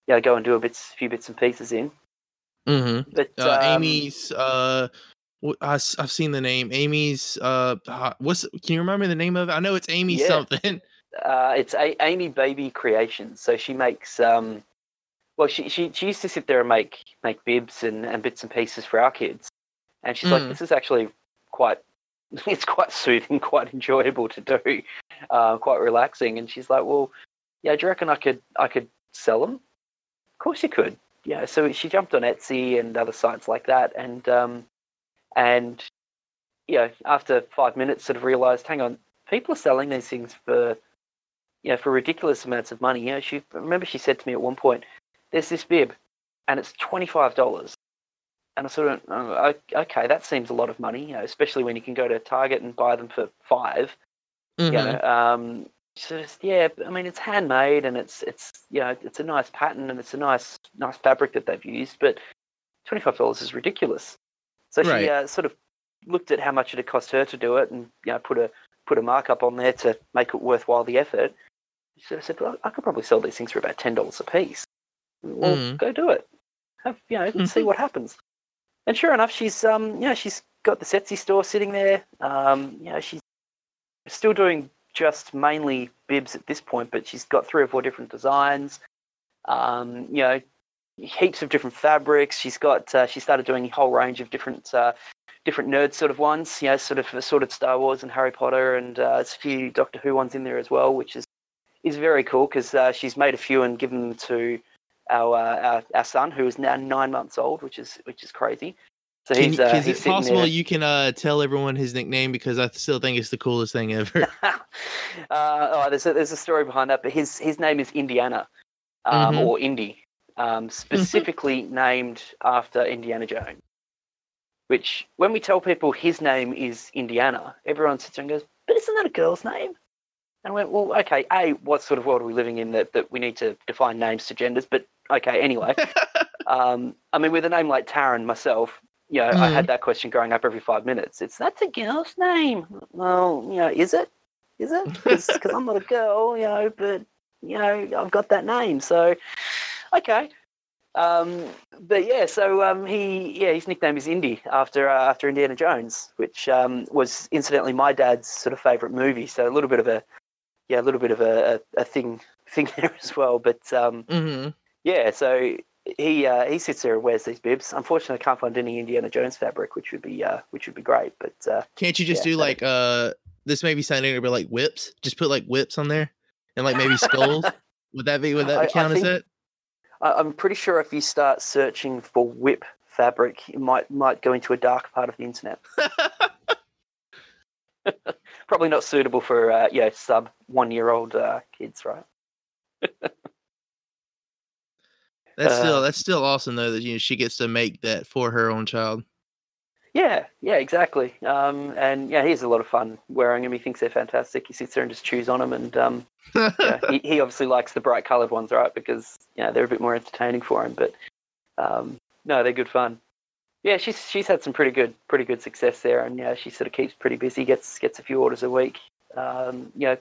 yeah go and do a bits, few bits and pieces in. Mm-hmm. But uh, um, Amy's uh I, have seen the name Amy's uh what's can you remember the name of it? I know it's Amy Yeah. something. uh, it's a- Amy Baby Creations. So she makes um, well, she, she she used to sit there and make make bibs and, and bits and pieces for our kids, and she's like, Mm. this is actually quite. It's quite soothing, quite enjoyable to do, uh, quite relaxing. And she's like, "Well, yeah, do you reckon I could I could sell them?" Of course you could. Yeah. So she jumped on Etsy and other sites like that, and um, and you know, after five minutes, sort of realised, hang on, people are selling these things for you know, for ridiculous amounts of money. You know, she I remember she said to me at one point, "There's this bib, and it's twenty five dollars." And I sort of, oh, okay, that seems a lot of money, you know, especially when you can go to Target and buy them for five. Mhm. You know, um, so yeah, I mean, it's handmade and it's it's you know, it's a nice pattern and it's a nice nice fabric that they've used, but twenty five dollars is ridiculous. So Right. she uh, sort of looked at how much it had cost her to do it and you know put a put a markup on there to make it worthwhile the effort. She sort of said, well, I could probably sell these things for about ten dollars a piece. Well, Mhm. go do it. Have you know, see what happens. And sure enough, she's um, you know, she's got the Etsy store sitting there. Um, you know, she's still doing just mainly bibs at this point, but she's got three or four different designs. Um, you know, heaps of different fabrics. She's got uh, she started doing a whole range of different uh, different nerd sort of ones. You know, sort of assorted Star Wars and Harry Potter, and uh, there's a few Doctor Who ones in there as well, which is is very cool because uh, she's made a few and given them to our, uh, our our son, who is now nine months old, which is which is crazy. So Can uh, is it possible there. you can uh, tell everyone his nickname because I still think it's the coolest thing ever. uh, oh, there's a, there's a story behind that, but his his name is Indiana, um, Mhm. or Indy, um, specifically named after Indiana Jones. Which, when we tell people his name is Indiana, everyone sits there and goes, "But isn't that a girl's name?" And I went, "Well, okay. A, what sort of world are we living in that that we need to define names to genders? But okay, anyway. um, I mean, with a name like Taryn, myself, you know, I had that question growing up every five minutes. It's that's a girl's name. Well, you know, is it? Is it? Because I'm not a girl, you know, but you know, I've got that name. So, okay. Um, but yeah, so um, he, yeah, his nickname is Indy after uh, after Indiana Jones, which um, was incidentally my dad's sort of favorite movie. So a little bit of a, yeah, a little bit of a, a, a thing thing there as well. But um, hmm yeah, so he uh, he sits there and wears these bibs. Unfortunately, I can't find any Indiana Jones fabric, which would be uh, which would be great. But uh, Can't you just Yeah, do like uh this may be sounding but like whips? Just put like whips on there and like maybe skulls. would that be would that I- I count as think- it? I, I'm pretty sure if you start searching for whip fabric, it might might go into a dark part of the internet. Probably not suitable for uh, yeah sub one year old uh, kids, right? That's still Uh, that's still awesome though that you know she gets to make that for her own child. Yeah, yeah, exactly. Um, and yeah, he's a lot of fun wearing them. He thinks they're fantastic. He sits there and just chews on them, and um, yeah, he, he obviously likes the bright coloured ones, right? Because yeah, they're a bit more entertaining for him. But um, no, they're good fun. Yeah, she's she's had some pretty good pretty good success there, and yeah, she sort of keeps pretty busy. gets gets a few orders a week. Um, you know,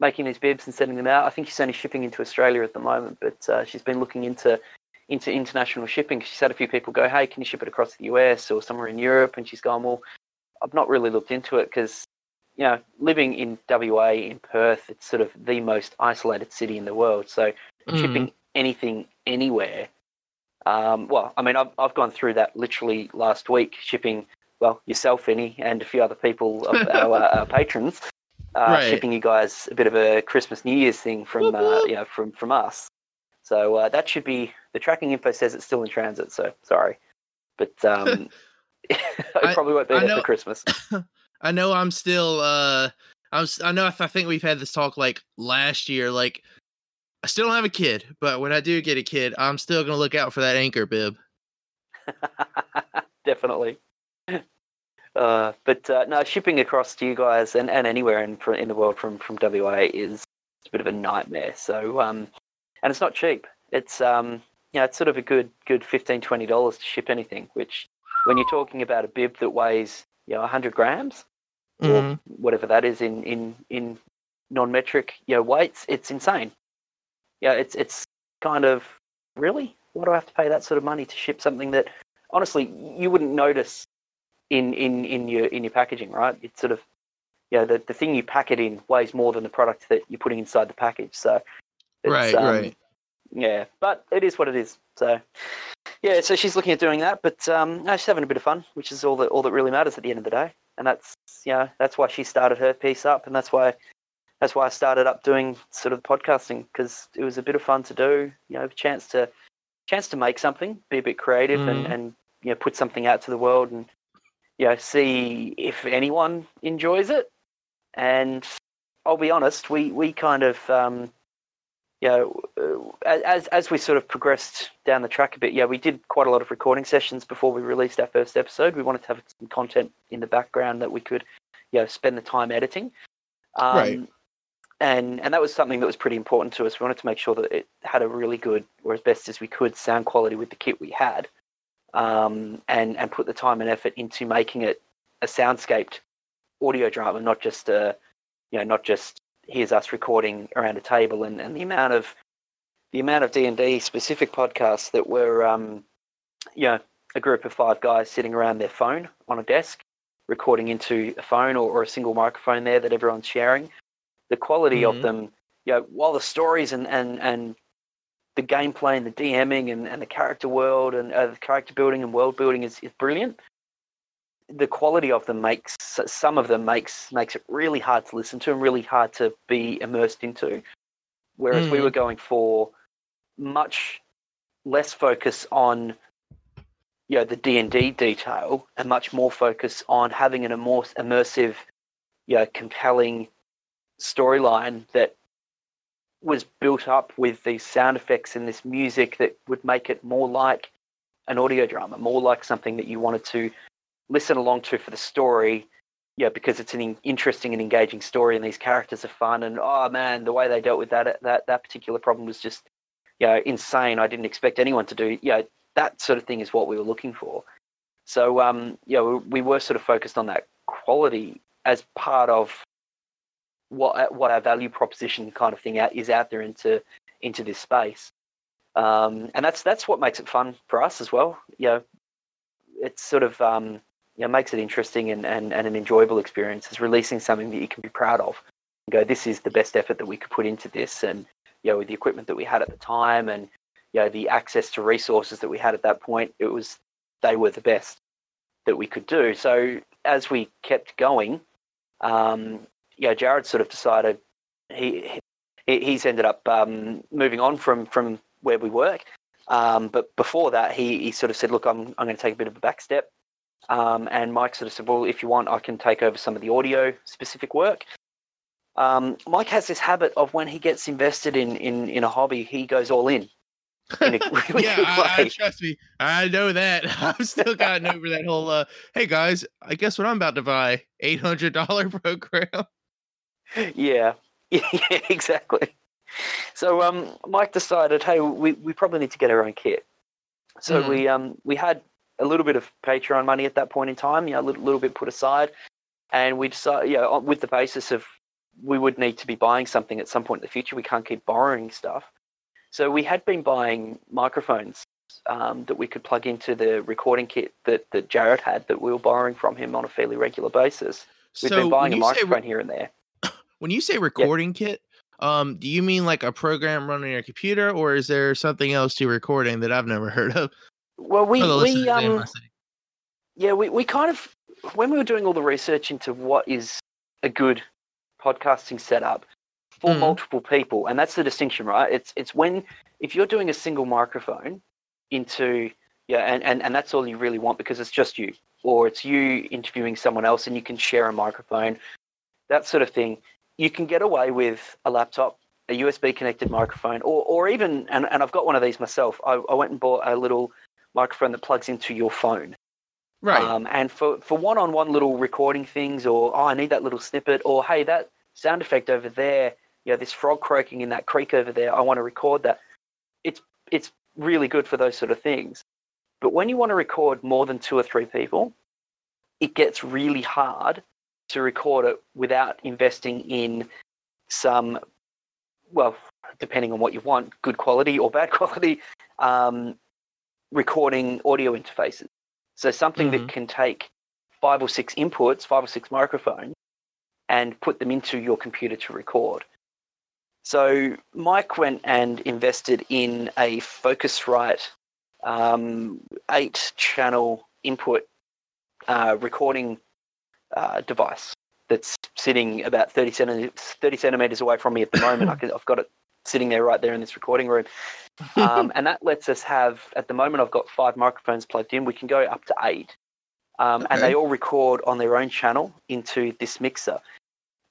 making these bibs and sending them out. I think she's only shipping into Australia at the moment, but uh, she's been looking into into international shipping. She's had a few people go, "Hey, can you ship it across the US or somewhere in Europe?" And she's gone, "Well, I've not really looked into it because you know, living in WA in Perth, it's sort of the most isolated city in the world. So Mhm. shipping anything anywhere. Um, well, I mean, I've I've gone through that literally last week, shipping well yourself, Vinny, and a few other people of our, our patrons, uh, Right. shipping you guys a bit of a Christmas New Year's thing from uh, you know from from us. So uh, that should be the tracking info says it's still in transit. So sorry, but um, it I- probably won't be I there know- for Christmas. I know I'm still uh I'm I know I th- I think we've had this talk like last year like I still don't have a kid, but when I do get a kid, I'm still going to look out for that anchor bib. Definitely. Uh, but uh, no, shipping across to you guys and, and anywhere in in the world from from WA is a bit of a nightmare. So um, and it's not cheap. It's um, you know, it's sort of a good good 15 20 dollars to ship anything. Which when you're talking about a bib that weighs you know 100 grams or Mhm. whatever that is in in in non-metric you know weights, it's insane. Yeah, it's it's kind of really why do I have to pay that sort of money to ship something that honestly you wouldn't notice in in in your in your packaging, right? It's sort of yeah, the the thing you pack it in weighs more than the product that you're putting inside the package. So Right, um, right. yeah, but it is what it is. So yeah, so she's looking at doing that, but um, no, she's having a bit of fun, which is all that all that really matters at the end of the day. And that's you know that's why she started her piece up, and that's why that's why I started up doing sort of podcasting because it was a bit of fun to do. You know, a chance to chance to make something, be a bit creative, and Mhm. and you know put something out to the world, and you know see if anyone enjoys it. And I'll be honest, we we kind of um, you know, uh, as as we sort of progressed down the track a bit, yeah, we did quite a lot of recording sessions before we released our first episode. We wanted to have some content in the background that we could, you know, spend the time editing. Um, Right. And and that was something that was pretty important to us. We wanted to make sure that it had a really good, or as best as we could, sound quality with the kit we had, um, and and put the time and effort into making it a soundscaped audio drama, not just a, you know, not just here's us recording around a table and, and the amount of the amount of D and D specific podcasts that were um you know a group of five guys sitting around their phone on a desk recording into a phone or, or a single microphone there that everyone's sharing the quality Mhm. of them you know while the stories and and and the gameplay and the DMing and, and the character world and uh, the character building and world building is, is brilliant. The quality of them makes some of them makes makes it really hard to listen to and really hard to be immersed into. Whereas mm. we were going for much less focus on you know the D and D detail and much more focus on having an immersive, you know, compelling storyline that was built up with these sound effects and this music that would make it more like an audio drama, more like something that you wanted to listen along to for the story. Yeah, because it's an interesting and engaging story, and these characters are fun. And oh man, the way they dealt with that that that particular problem was just, you know, insane. I didn't expect anyone to do. You know, that sort of thing is what we were looking for. So, um, you know, we were sort of focused on that quality as part of what what our value proposition kind of thing out is out there into into this space. Um, and that's that's what makes it fun for us as well. You know, it's sort of um, you know makes it interesting and, and, and an enjoyable experience. Is releasing something that you can be proud of. And go, this is the best effort that we could put into this, and you know, with the equipment that we had at the time, and you know, the access to resources that we had at that point, it was they were the best that we could do. So as we kept going, um, yeah, Jared sort of decided he, he he's ended up um, moving on from from where we work. Um, but before that, he, he sort of said, "Look, I'm I'm going to take a bit of a back step." Um, and Mike sort of said, "Well, if you want, I can take over some of the audio specific work." Um, Mike has this habit of when he gets invested in in in a hobby, he goes all in. Really yeah, I, I, trust me. I know that. I've still gotten over that whole. Uh, hey guys, I guess what I'm about to buy eight hundred dollar program. Yeah, yeah, exactly. So um, Mike decided, hey, we, we probably need to get our own kit. So mm. we um we had a little bit of Patreon money at that point in time, you know, a little, little bit put aside, and we decided, yeah, with the basis of we would need to be buying something at some point in the future. We can't keep borrowing stuff. So we had been buying microphones um, that we could plug into the recording kit that, that Jared had that we were borrowing from him on a fairly regular basis. We've so been buying a microphone re- here and there. When you say recording kit, um, do you mean like a program running your computer, or is there something else to recording that I've never heard of? Well, we we um, yeah, we, we kind of when we were doing all the research into what is a good podcasting setup, for mm. multiple people, and that's the distinction, right? It's it's when if you're doing a single microphone into yeah, and, and, and that's all you really want because it's just you, or it's you interviewing someone else and you can share a microphone, that sort of thing. You can get away with a laptop, a USB connected microphone, or or even and, and I've got one of these myself. I, I went and bought a little microphone that plugs into your phone. Right. Um, and for, for one-on-one little recording things, or oh, I need that little snippet, or hey, that sound effect over there you know, this frog croaking in that creek over there. I want to record that. It's it's really good for those sort of things. But when you want to record more than two or three people, it gets really hard to record it without investing in some, well, depending on what you want, good quality or bad quality, um, recording audio interfaces. So something mm-hmm. that can take five or six inputs, five or six microphones, and put them into your computer to record. So Mike went and invested in a Focusrite um, eight channel input uh, recording uh, device that's sitting about 30, centi- 30 centimeters away from me at the moment. I have got it sitting there right there in this recording room. Um, and that lets us have, at the moment, I've got five microphones plugged in. We can go up to eight. Um, okay. And they all record on their own channel into this mixer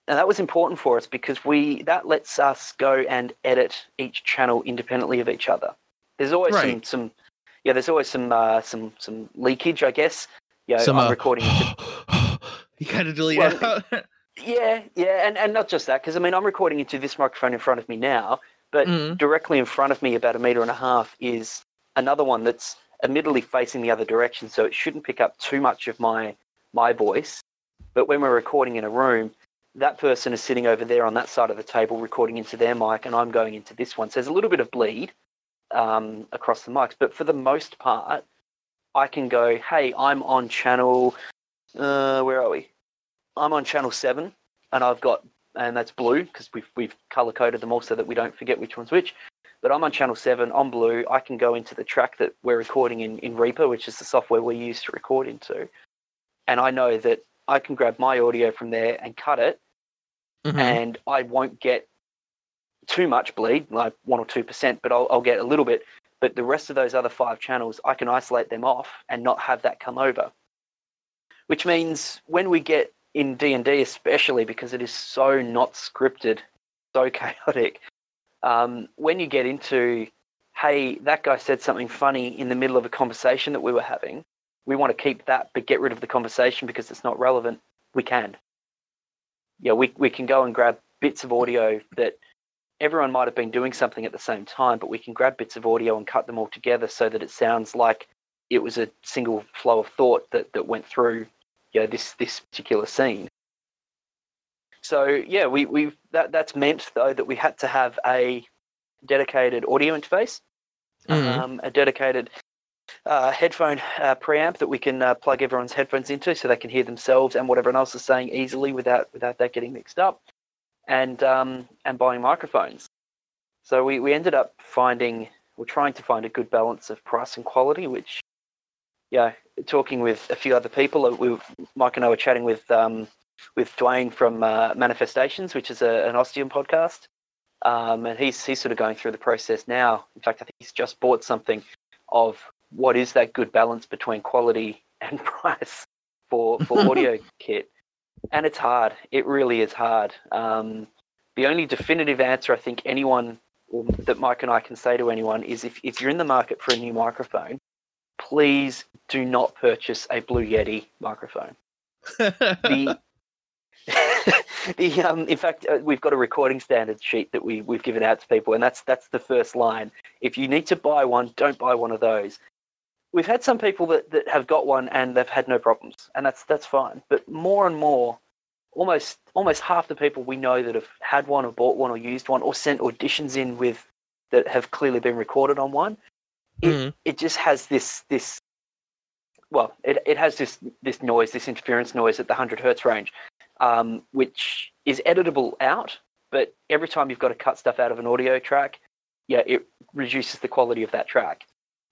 and that was important for us because we that lets us go and edit each channel independently of each other. There's always right. some some yeah, there's always some uh, some some leakage, I guess. Yeah, some, I'm uh, recording. Into... you kind of delete well, out. yeah, yeah, and and not just that because I mean I'm recording into this microphone in front of me now, but mm. directly in front of me, about a meter and a half, is another one that's admittedly facing the other direction, so it shouldn't pick up too much of my my voice. But when we're recording in a room, that person is sitting over there on that side of the table recording into their mic, and I'm going into this one. So there's a little bit of bleed um, across the mics, but for the most part, I can go, hey, I'm on channel, uh, where are we? I'm on channel seven, and I've got, and that's blue because we've we've color coded them all so that we don't forget which one's which. But I'm on channel seven on Blue. I can go into the track that we're recording in, in Reaper, which is the software we use to record into. And I know that I can grab my audio from there and cut it, Mhm. and I won't get too much bleed, like one or two percent, but I'll, I'll get a little bit. But the rest of those other five channels, I can isolate them off and not have that come over. Which means when we get in D and D, especially because it is so not scripted, so chaotic, um, when you get into, hey, that guy said something funny in the middle of a conversation that we were having, we want to keep that but get rid of the conversation because it's not relevant. We can. Yeah, we we can go and grab bits of audio that everyone might have been doing something at the same time, but we can grab bits of audio and cut them all together so that it sounds like it was a single flow of thought that, that went through you know, this this particular scene. So yeah, we we that that's meant though that we had to have a dedicated audio interface, Mhm. um, a dedicated uh, headphone uh, preamp that we can uh, plug everyone's headphones into so they can hear themselves and what everyone else is saying easily without without that getting mixed up, and um, and buying microphones. So we, we ended up finding we're trying to find a good balance of price and quality, which yeah, talking with a few other people, uh, we Mike and I were chatting with um, with Dwayne from uh, Manifestations, which is a, an osteum podcast, um, and he's he's sort of going through the process now. In fact, I think he's just bought something of what is that good balance between quality and price for for audio kit, and it's hard. It really is hard. Um, the only definitive answer I think anyone or that Mike and I can say to anyone is if, if you're in the market for a new microphone, please do not purchase a Blue Yeti microphone. The the um, in fact, uh, we've got a recording standard sheet that we we've given out to people, and that's that's the first line. If you need to buy one, don't buy one of those. We've had some people that, that have got one and they've had no problems, and that's that's fine. But more and more, almost almost half the people we know that have had one or bought one or used one or sent auditions in with that have clearly been recorded on one, it, Mhm. it just has this this well it, it has this this noise this interference noise at the 100 hertz range um, which is editable out but every time you've got to cut stuff out of an audio track yeah it reduces the quality of that track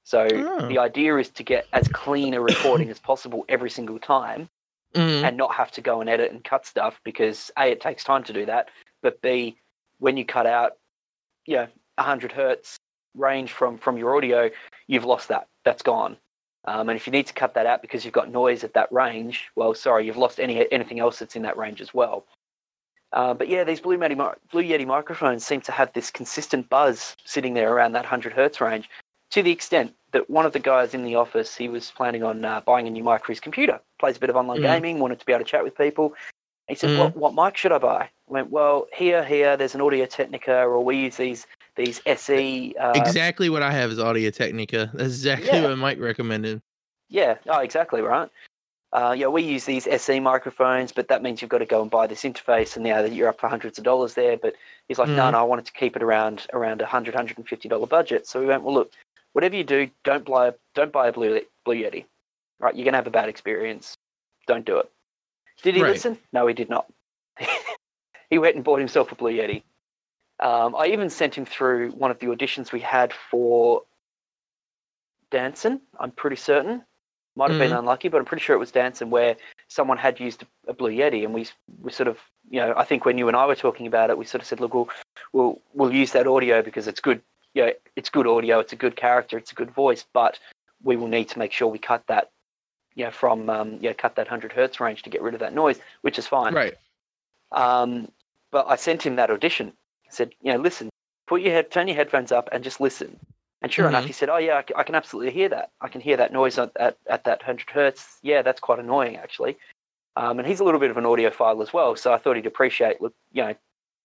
so Oh. the idea is to get as clean a recording as possible every single time Mhm. and not have to go and edit and cut stuff because a it takes time to do that but b when you cut out you know 100 hertz range from from your audio you've lost that that's gone um, and if you need to cut that out because you've got noise at that range well sorry you've lost any anything else that's in that range as well uh, but yeah these blue yeti, blue yeti microphones seem to have this consistent buzz sitting there around that 100 hertz range to the extent that one of the guys in the office he was planning on uh, buying a new mic for his computer plays a bit of online Mhm. gaming wanted to be able to chat with people he said Mhm. what, what mic should i buy i went well here here there's an audio technica or we use these these se uh, exactly what I have is Audio Technica. That's exactly Yeah. what Mike recommended. Yeah, oh, exactly right. Uh, yeah, we use these SE microphones, but that means you've got to go and buy this interface, and now that you're up for hundreds of dollars there. But he's like, no, Mhm. no, I wanted to keep it around around a hundred, hundred and fifty dollar budget. So we went, well, look, whatever you do, don't buy don't buy a Blue Blue Yeti. Right, you're gonna have a bad experience. Don't do it. Did he Right. listen? No, he did not. he went and bought himself a Blue Yeti. Um, I even sent him through one of the auditions we had for Danson. I'm pretty certain. Might have been unlucky, but I'm pretty sure it was Danson where someone had used a Blue Yeti, and we we sort of, you know, I think when you and I were talking about it, we sort of said, look, we'll we'll, we'll use that audio because it's good. You know, it's good audio, it's a good character, it's a good voice, but we will need to make sure we cut that, you know, from um, yeah, cut that hundred hertz range to get rid of that noise, which is fine. Right. Um, but I sent him that audition. Said, you know, listen, put your head, turn your headphones up, and just listen. And sure enough, Mhm. he said, oh yeah, I, can absolutely hear that. I can hear that noise at at, at that hundred hertz. Yeah, that's quite annoying actually. Um, and he's a little bit of an audiophile as well, so I thought he'd appreciate. Look, you know,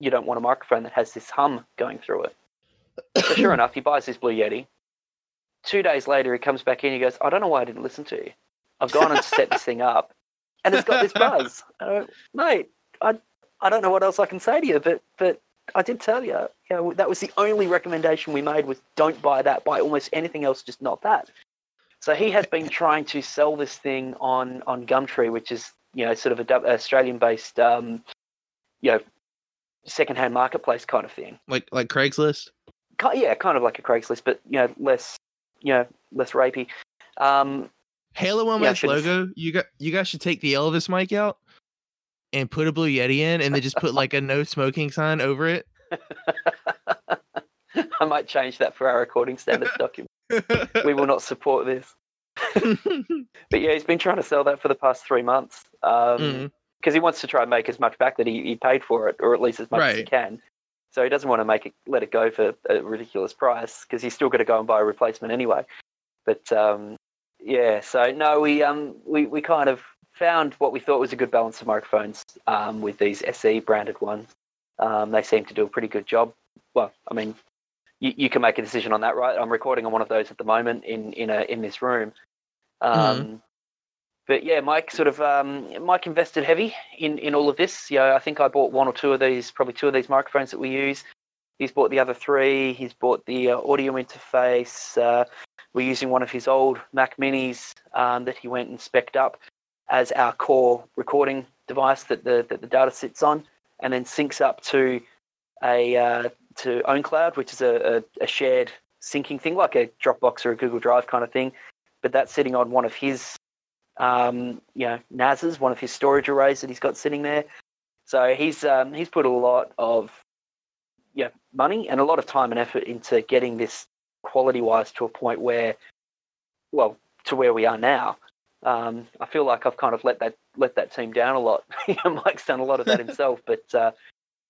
you don't want a microphone that has this hum going through it. So sure enough, he buys this Blue Yeti. Two days later, he comes back in. He goes, I don't know why I didn't listen to you. I've gone and set this thing up, and it's got this buzz. I went, Mate, I I don't know what else I can say to you, but but I did tell you, you know, that was the only recommendation we made was don't buy that, buy almost anything else, just not that. So he has been trying to sell this thing on on Gumtree, which is you know sort of a Australian-based, um, you know, secondhand marketplace kind of thing. Like like Craigslist. yeah, kind of like a Craigslist, but you know, less, you know, less rapey. Um, Halo One Yeah, logo. You got you guys should take the Elvis mic out and put a blue Yeti in, and then just put like a no smoking sign over it. I might change that for our recording standards document. We will not support this. But yeah, he's been trying to sell that for the past three months because Mhm. he wants to try and make as much back that he, he paid for it, or at least as much as he can. So he doesn't want to make it let it go for a ridiculous price because he's still going to go and buy a replacement anyway. But um, yeah, so no, we um we, we kind of found what we thought was a good balance of microphones um, with these SE branded ones. Um, they seem to do a pretty good job. Well, I mean, you, you can make a decision on that, right? I'm recording on one of those at the moment in in a in this room. Um, But yeah, Mike sort of um, Mike invested heavy in in all of this. You know, I think I bought one or two of these, probably two of these microphones that we use. He's bought the other three. He's bought the uh, audio interface. Uh, we're using one of his old Mac Minis um, that he went and specced up as our core recording device that the that the data sits on, and then syncs up to a uh, to OwnCloud, which is a, a, a shared syncing thing, like a Dropbox or a Google Drive kind of thing. But that's sitting on one of his um, you know, NASs, one of his storage arrays that he's got sitting there. So he's um, he's put a lot of yeah money and a lot of time and effort into getting this quality wise to a point where, well, to where we are now. Um, I feel like I've kind of let that let that team down a lot. Mike's done a lot of that himself, but uh,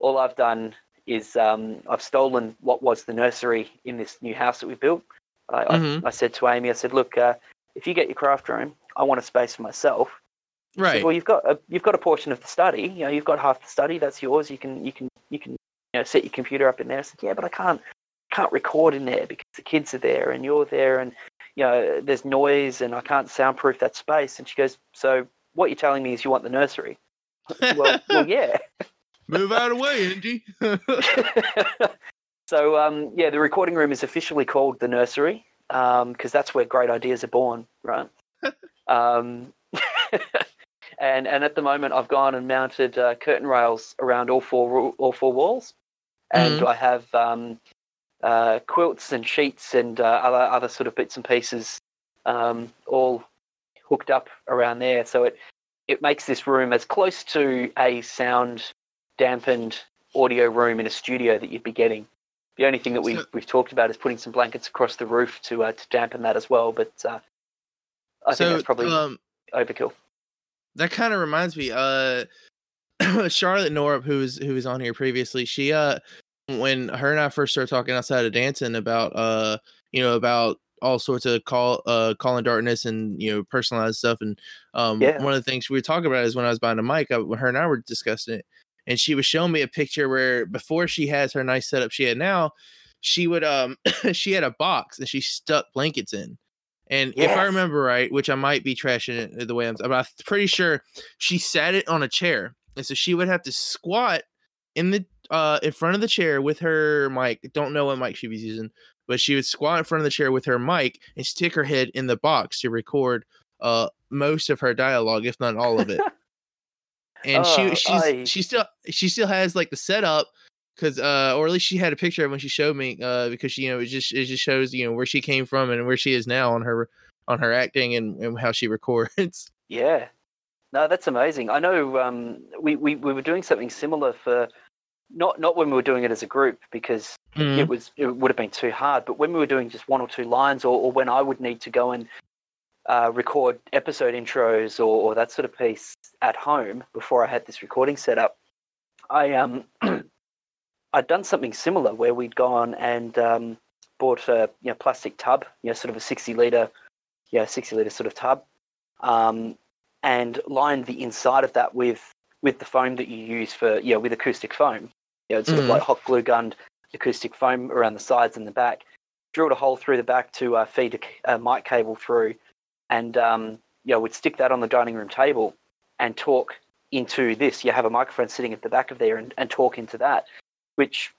all I've done is um, I've stolen what was the nursery in this new house that we built. I, Mhm. I, I said to Amy, I said, look, uh, if you get your craft room, I want a space for myself. She said, right. well, you've got a, you've got a portion of the study. You know, you've got half the study. That's yours. You can you can you can you know set your computer up in there. I said, yeah, but I can't can't record in there because the kids are there and you're there and you know there's noise and I can't soundproof that space. And she goes, so what you're telling me is you want the nursery? well, well, yeah. Move out of the way, Andy. so um, yeah, the recording room is officially called the nursery because that's where great ideas are born, right? um, and and at the moment, I've gone and mounted uh, curtain rails around all four all four walls, and I have um, uh, quilts and sheets and uh, other other sort of bits and pieces um, all hooked up around there. So it it makes this room as close to a sound dampened audio room in a studio that you'd be getting. The only thing that we we've talked about is putting some blankets across the roof to uh, to dampen that as well. But uh, I think so that's probably um, overkill. that kind of reminds me. Uh, Charlotte Norup, who was who was on here previously, she uh, when her and I first started talking outside of dancing about uh, you know, about all sorts of call uh calling darkness and you know personalized stuff and um Yeah. one of the things we were talking about is when I was buying a mic I, when her and I were discussing it and she was showing me a picture where before she has her nice setup she had now she would um she had a box and she stuck blankets in and if I remember right which I might be trashing it the way I'm but I'm pretty sure she sat it on a chair and so she would have to squat in the uh in front of the chair with her mic don't know what mic she was using but she would squat in front of the chair with her mic and stick her head in the box to record uh most of her dialogue if not all of it and Oh, she she's I- she still she still has like the setup because uh or at least she had a picture of when she showed me uh because she, you know it just it just shows you know where she came from and where she is now on her on her acting and, and how she records Yeah. No, that's amazing. I know um, we, we, we were doing something similar for not not when we were doing it as a group because Mhm. it was it would have been too hard, but when we were doing just one or two lines or, or when I would need to go and uh, record episode intros or, or that sort of piece at home before I had this recording set up, I um I'd done something similar where we'd gone and um, bought a you know plastic tub, you know, sort of a sixty liter, yeah, sixty liter sort of tub, um, and lined the inside of that with with the foam that you use for yeah with acoustic foam. You know, it's sort Mhm. of like hot glue gunned acoustic foam around the sides and the back. Drilled a hole through the back to uh, feed a, a mic cable through, and um, yeah, would stick that on the dining room table and talk into this. You have a microphone sitting at the back of there and, and talk into that, which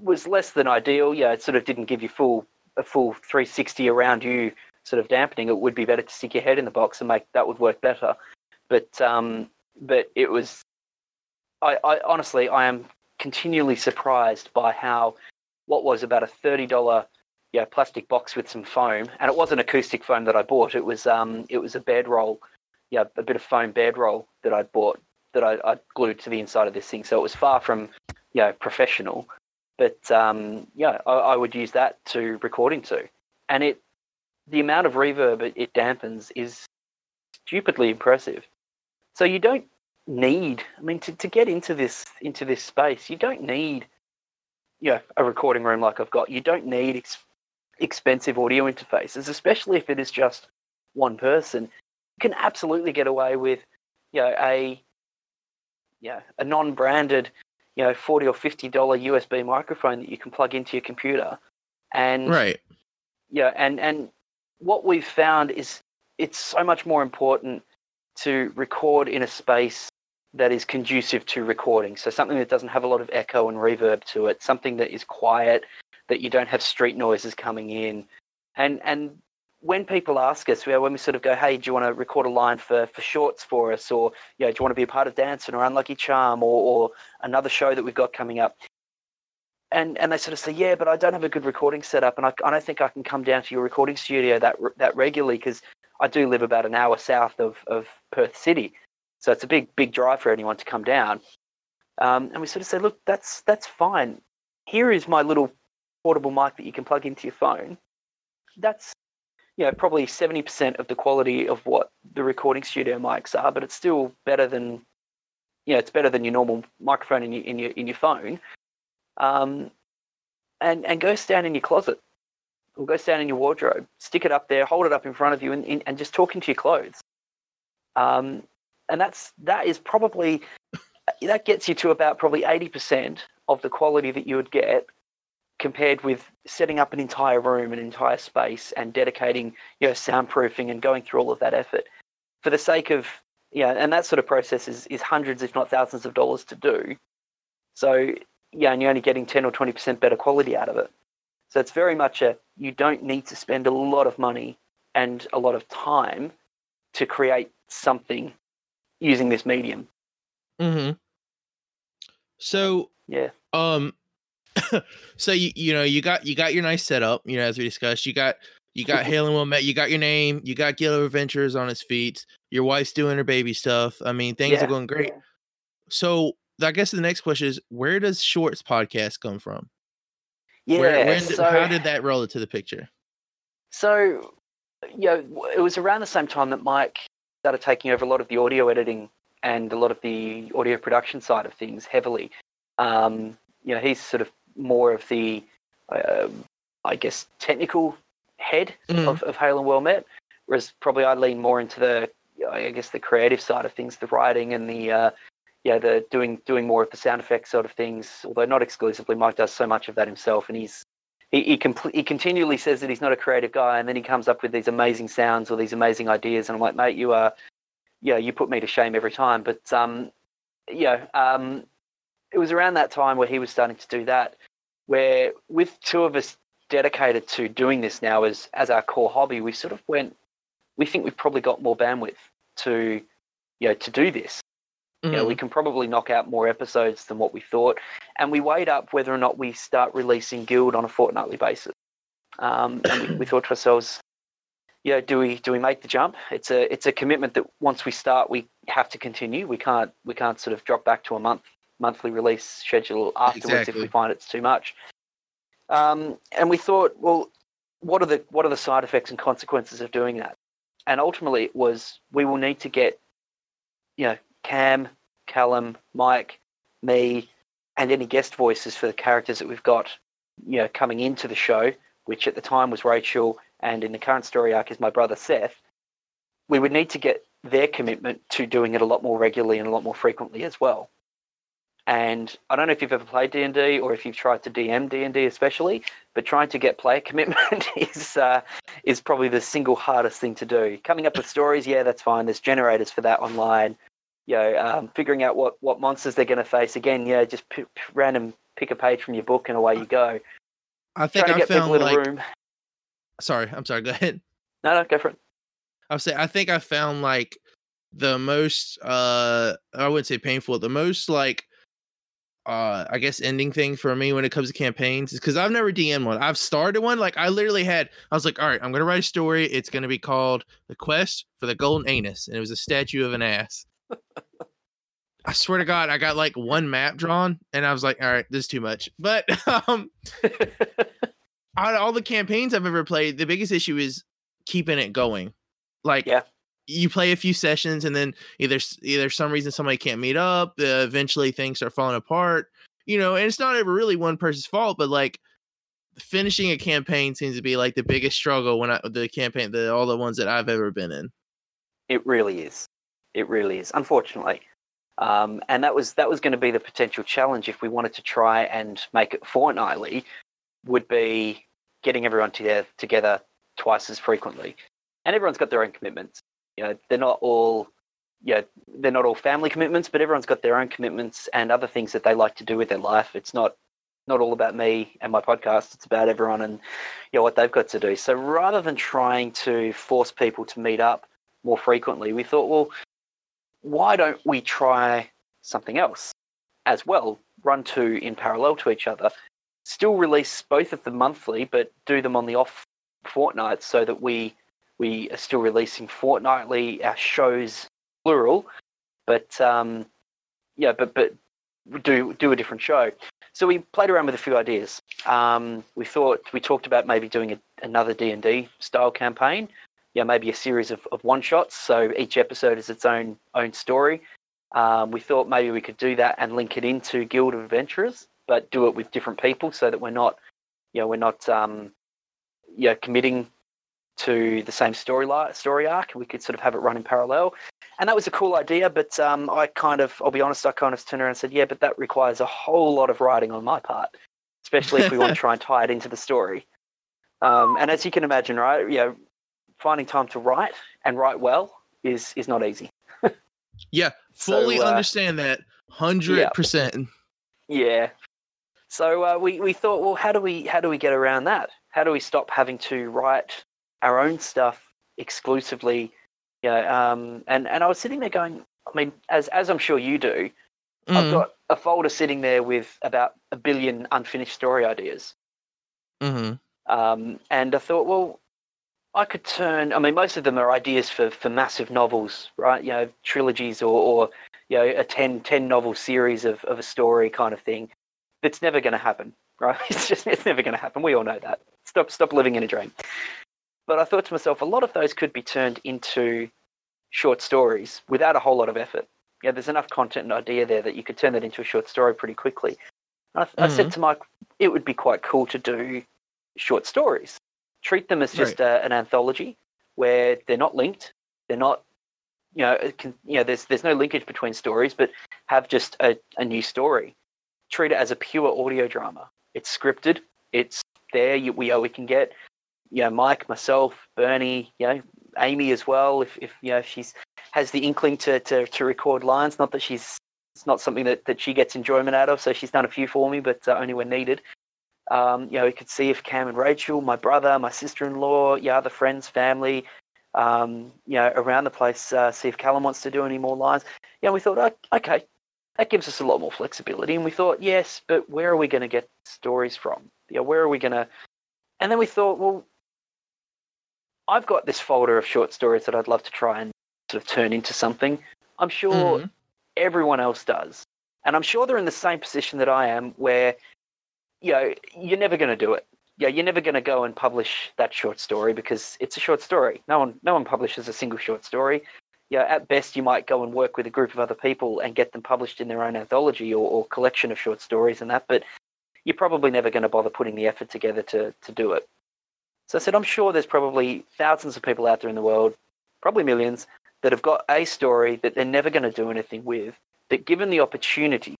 was less than ideal. Yeah, it sort of didn't give you full a full 360 around you sort of dampening. It would be better to stick your head in the box and make that would work better. But um, but it was. I, I honestly I am continually surprised by how what was about a thirty dollar yeah plastic box with some foam, and it wasn't acoustic foam that I bought. It was um it was a bed roll, yeah, a bit of foam bed roll that I'd bought that I, I glued to the inside of this thing. So it was far from you know professional, but um yeah, I, I would use that to record into, and it the amount of reverb it, it dampens is stupidly impressive. So you don't need i mean to, to get into this into this space you don't need you know a recording room like i've got. You don't need ex- expensive audio interfaces especially if it is just one person. You can absolutely get away with you know a you know, a non-branded you know 40 or 50 dollar usb microphone that you can plug into your computer. And Right. yeah and and what we've found is it's so much more important to record in a space that is conducive to recording. So something that doesn't have a lot of echo and reverb to it something that is quiet that you don't have street noises coming in. And and when people ask us when we sort of go hey do you want to record a line for for shorts for us? or you know, do you want to be a part of dancing or unlucky charm? or, or another show that we've got coming up. And and they sort of say, yeah, but I don't have a good recording setup, and I, I don't think I can come down to your recording studio that that regularly because I do live about an hour south of of Perth City, so it's a big big drive for anyone to come down. Um, and we sort of say, look, that's that's fine. Here is my little portable mic that you can plug into your phone. That's you know probably seventy percent of the quality of what the recording studio mics are, but it's still better than you know it's better than your normal microphone in your in your in your phone um, and and go stand in your closet or go stand in your wardrobe, stick it up there, hold it up in front of you, and and, and just talk into your clothes. Um, and that's that is probably that gets you to about probably eighty percent of the quality that you would get compared with setting up an entire room, an entire space, and dedicating you know soundproofing and going through all of that effort for the sake of yeah, and that sort of process is, is hundreds, if not thousands, of dollars to do. So yeah, and you're only getting 10 or 20% better quality out of it. So it's very much a you don't need to spend a lot of money and a lot of time to create something using this medium. Mm-hmm. So Yeah. um so you you know you got you got your nice setup, you know, as we discussed. You got you got Hail and Met. you got your name, you got Guild of Adventurers on its feet, your wife's doing her baby stuff. I mean, things Yeah. are going great. So I guess the next question is where does Shorts podcast come from? Yeah. where, when, so, how did that roll into the picture? So, you know, it was around the same time that Mike started taking over a lot of the audio editing and a lot of the audio production side of things heavily. Um, you know, he's sort of more of the, uh, I guess, technical head Mhm. of, of Hail and Well Met, whereas probably I lean more into the, I guess, the creative side of things, the writing and the, uh, yeah, the doing doing more of the sound effects sort of things. Although not exclusively, Mike does so much of that himself, and he's he he, he continually says that he's not a creative guy, and then he comes up with these amazing sounds or these amazing ideas, and I'm like, mate, you are, yeah, you put me to shame every time. But um, yeah, um, it was around that time where he was starting to do that, where with two of us dedicated to doing this now as as our core hobby, we sort of went, we think we've probably got more bandwidth to, you know, to do this. You know, we can probably knock out more episodes than what we thought. And we weighed up whether or not we start releasing Guild on a fortnightly basis. Um, and we, we thought to ourselves, you know, do we do we make the jump? It's a it's a commitment that once we start, we have to continue. We can't we can't sort of drop back to a month monthly release schedule afterwards if we find it's too much. Um, and we thought, well, what are the what are the side effects and consequences of doing that? And ultimately, it was we will need to get, you know, Cam, Callum, Mike, me, and any guest voices for the characters that we've got, you know, coming into the show, which at the time was Rachel, and in the current story arc is my brother Seth. We would need to get their commitment to doing it a lot more regularly and a lot more frequently as well. And I don't know if you've ever played D and D or if you've tried to DM D and D especially, but trying to get player commitment is uh, is probably the single hardest thing to do. Coming up with stories, yeah, that's fine. There's generators for that online. You know, um, figuring out what, what monsters they're going to face. Again, yeah, just p- p- random pick a page from your book and away you go. I think Trying to I found like room. sorry, I'm sorry, go ahead. No, no, go for it. I say I think I found like the most uh I wouldn't say painful, the most like uh I guess ending thing for me when it comes to campaigns is because I've never DM one. I've started one. Like I literally had I was like, all right, I'm gonna write a story. It's gonna be called The Quest for the Golden Anus. And it was a statue of an ass. I swear to God, I got like one map drawn and I was like, all right, this is too much. But um out of all the campaigns I've ever played, the biggest issue is keeping it going. Like Yeah. you play a few sessions and then either either some reason somebody can't meet up, uh, eventually things are falling apart. You know, and it's not ever really one person's fault, but like finishing a campaign seems to be like the biggest struggle when I the campaign the all the ones that I've ever been in. It really is. It really is. Unfortunately, um, and that was that was going to be the potential challenge if we wanted to try and make it fortnightly. Would be getting everyone together together twice as frequently, and everyone's got their own commitments. You know, they're not all. Yeah, they're not all family commitments, but everyone's got their own commitments and other things that they like to do with their life. It's not not all about me and my podcast. It's about everyone and you know what they've got to do. So rather than trying to force people to meet up more frequently, we thought, well, why don't we try something else as well? Run two in parallel to each other. Still release both of them monthly, but do them on the off fortnights so that we we are still releasing fortnightly our shows plural, but um, yeah, but but do do a different show. So we played around with a few ideas. Um, we thought we talked about maybe doing a, another D and D style campaign. Yeah, maybe a series of, of one shots. So each episode is its own own story. Um, we thought maybe we could do that and link it into Guild of Adventurers, but do it with different people so that we're not, you know, we're not, um, you know, committing to the same story li- story arc. We could sort of have it run in parallel, and that was a cool idea. But um, I kind of, I'll be honest, I kind of turned around and said, yeah, but that requires a whole lot of writing on my part, especially if we want to try and tie it into the story. Um, and as you can imagine, right, you know, finding time to write and write well is is not easy. Yeah, fully So, uh, understand that. Hundred percent. Yeah. So uh, we we thought, well, how do we how do we get around that? How do we stop having to write our own stuff exclusively? You know, um, and and I was sitting there going, I mean, as as I'm sure you do, Mm-hmm. I've got a folder sitting there with about a billion unfinished story ideas. hmm Um, and I thought, well, I could turn. I mean, most of them are ideas for, for massive novels, right? You know, trilogies or, or you know, a 10, 10 novel series of, of a story kind of thing. That's never going to happen, right? It's just it's never going to happen. We all know that. Stop stop living in a dream. But I thought to myself, a lot of those could be turned into short stories without a whole lot of effort. Yeah, there's enough content and idea there that you could turn that into a short story pretty quickly. And I, I said mm-hmm. to Mike, it would be quite cool to do short stories. Treat them as just a, an anthology where they're not linked. They're not, you know, can, you know, there's there's no linkage between stories, but have just a, a new story. Treat it as a pure audio drama. It's scripted. It's there. You, we we can get, you know, Mike, myself, Bernie, you know, Amy as well. If if you know if she's has the inkling to to to record lines. Not that she's it's not something that, that she gets enjoyment out of. So she's done a few for me, but uh, only when needed. Um, you know, we could see if Cam and Rachel, my brother, my sister-in-law, yeah, other friends, family, um, you know, around the place, uh, see if Callum wants to do any more lines. Yeah, we thought, oh, okay, that gives us a lot more flexibility. And we thought, yes, but where are we going to get stories from? Yeah, where are we going to? And then we thought, well, I've got this folder of short stories that I'd love to try and sort of turn into something. I'm sure Mhm. everyone else does. And I'm sure they're in the same position that I am where, you know, you're never going to do it. Yeah, you're never going to go and publish that short story because it's a short story. No one, no one publishes a single short story. Yeah, at best you might go and work with a group of other people and get them published in their own anthology or, or collection of short stories and that. But you're probably never going to bother putting the effort together to to do it. So I said, I'm sure there's probably thousands of people out there in the world, probably millions, that have got a story that they're never going to do anything with, that given the opportunity,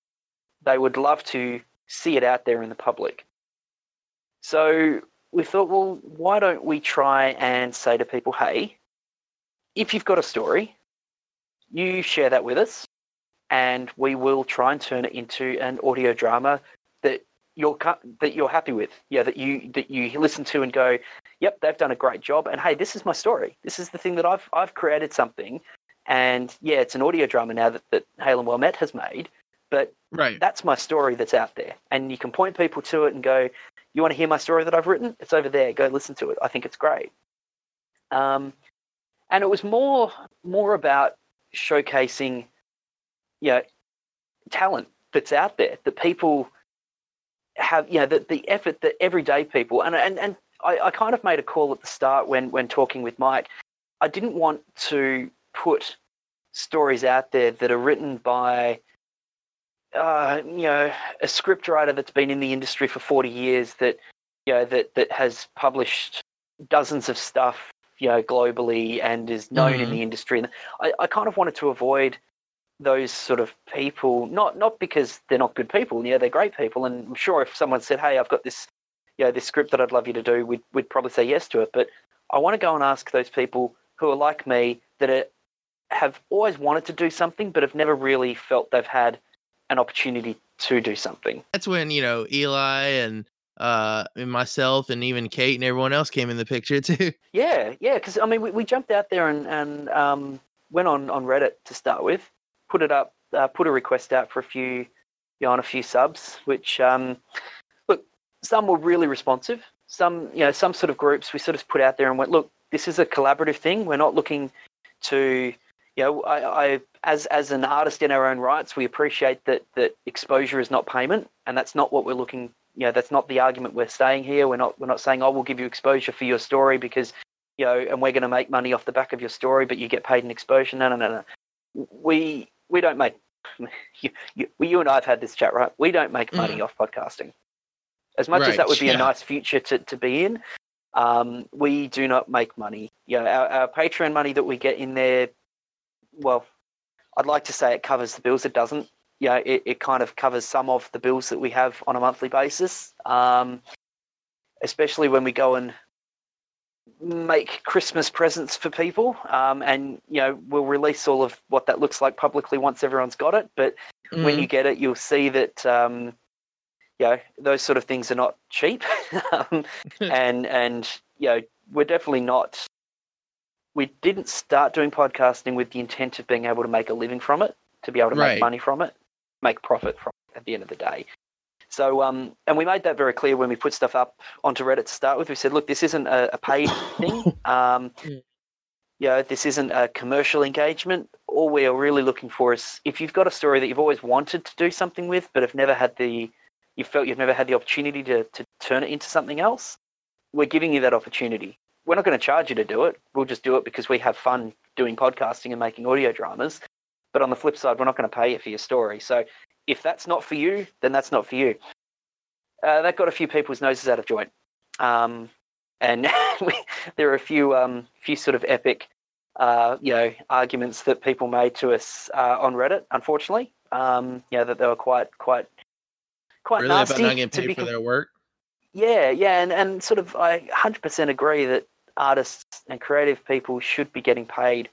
they would love to see it out there in the public. So we thought, well, why don't we try and say to people, hey, if you've got a story, you share that with us, and we will try and turn it into an audio drama that you're that you're happy with. Yeah, that you that you listen to and go, yep, they've done a great job. And hey, this is my story. This is the thing that I've I've created something. And yeah, it's an audio drama now that, that Hail and Well Met has made. But Right. that's my story that's out there, and you can point people to it and go, "You want to hear my story that I've written? It's over there. Go listen to it. I think it's great." Um, and it was more more about showcasing, you know, talent that's out there that people have, you know, the, the effort that everyday people and and and I, I kind of made a call at the start when when talking with Mike. I didn't want to put stories out there that are written by uh, you know a script writer that's been in the industry for 40 years that you know that that has published dozens of stuff you know globally and is known in Mhm. the industry. And I, I kind of wanted to avoid those sort of people not not because they're not good people. Yeah they're great people. And i'm sure if someone said hey i've got this you know this script that i'd love you to do we'd, we'd probably say yes to it. But i want to go and ask those people who are like me that are, have always wanted to do something but have never really felt they've had an opportunity to do something That's when you know Eli and uh and myself and even Kate and everyone else came in the picture too. Yeah, yeah, because I mean, we, we jumped out there and, and um, went on, on Reddit to start with, put it up, uh, put a request out for a few, you know, on a few subs, which, um, look, some were really responsive. Some, you know, some sort of groups we sort of put out there and went, look, this is a collaborative thing. We're not looking to, you know, I, I as as an artist in our own rights, we appreciate that that exposure is not payment, and that's not what we're looking. You know, that's not the argument we're saying here. We're not we're not saying, oh, we'll give you exposure for your story because you know, and we're going to make money off the back of your story, but you get paid in exposure. No, no, no, no. We we don't make. You, you, you and I have had this chat, right? We don't make money off podcasting. As much as that would be yeah. a nice future to, to be in, um, we do not make money. You know, our, our Patreon money that we get in there, well, I'd like to say it covers the bills. It doesn't. You know, it, it kind of covers some of the bills that we have on a monthly basis. Um, especially when we go and make Christmas presents for people. Um, and, you know, we'll release all of what that looks like publicly once everyone's got it. But when Mhm. you get it, you'll see that, um, you know, those sort of things are not cheap. um, and, and, you know, we're definitely not, we didn't start doing podcasting with the intent of being able to make a living from it, to be able to Right. make money from it, make profit from it at the end of the day. So, um, and we made that very clear when we put stuff up onto Reddit to start with. We said, look, this isn't a, a paid thing. Um, Mm. you know, this isn't a commercial engagement. All we are really looking for is if you've got a story that you've always wanted to do something with, but have never had the, you felt you've never had the opportunity to, to turn it into something else, we're giving you that opportunity. We're not going to charge you to do it. We'll just do it because we have fun doing podcasting and making audio dramas. But on the flip side, we're not going to pay you for your story. So if that's not for you, then that's not for you. Uh, that got a few people's noses out of joint. Um, and there are a few, um, few sort of epic, uh, you know, arguments that people made to us uh, on Reddit. Unfortunately, um, you know, that they were quite, quite, quite really about nasty. not getting to paid be for com- their work. yeah, yeah, and, and sort of I 100% agree that artists and creative people should be getting paid.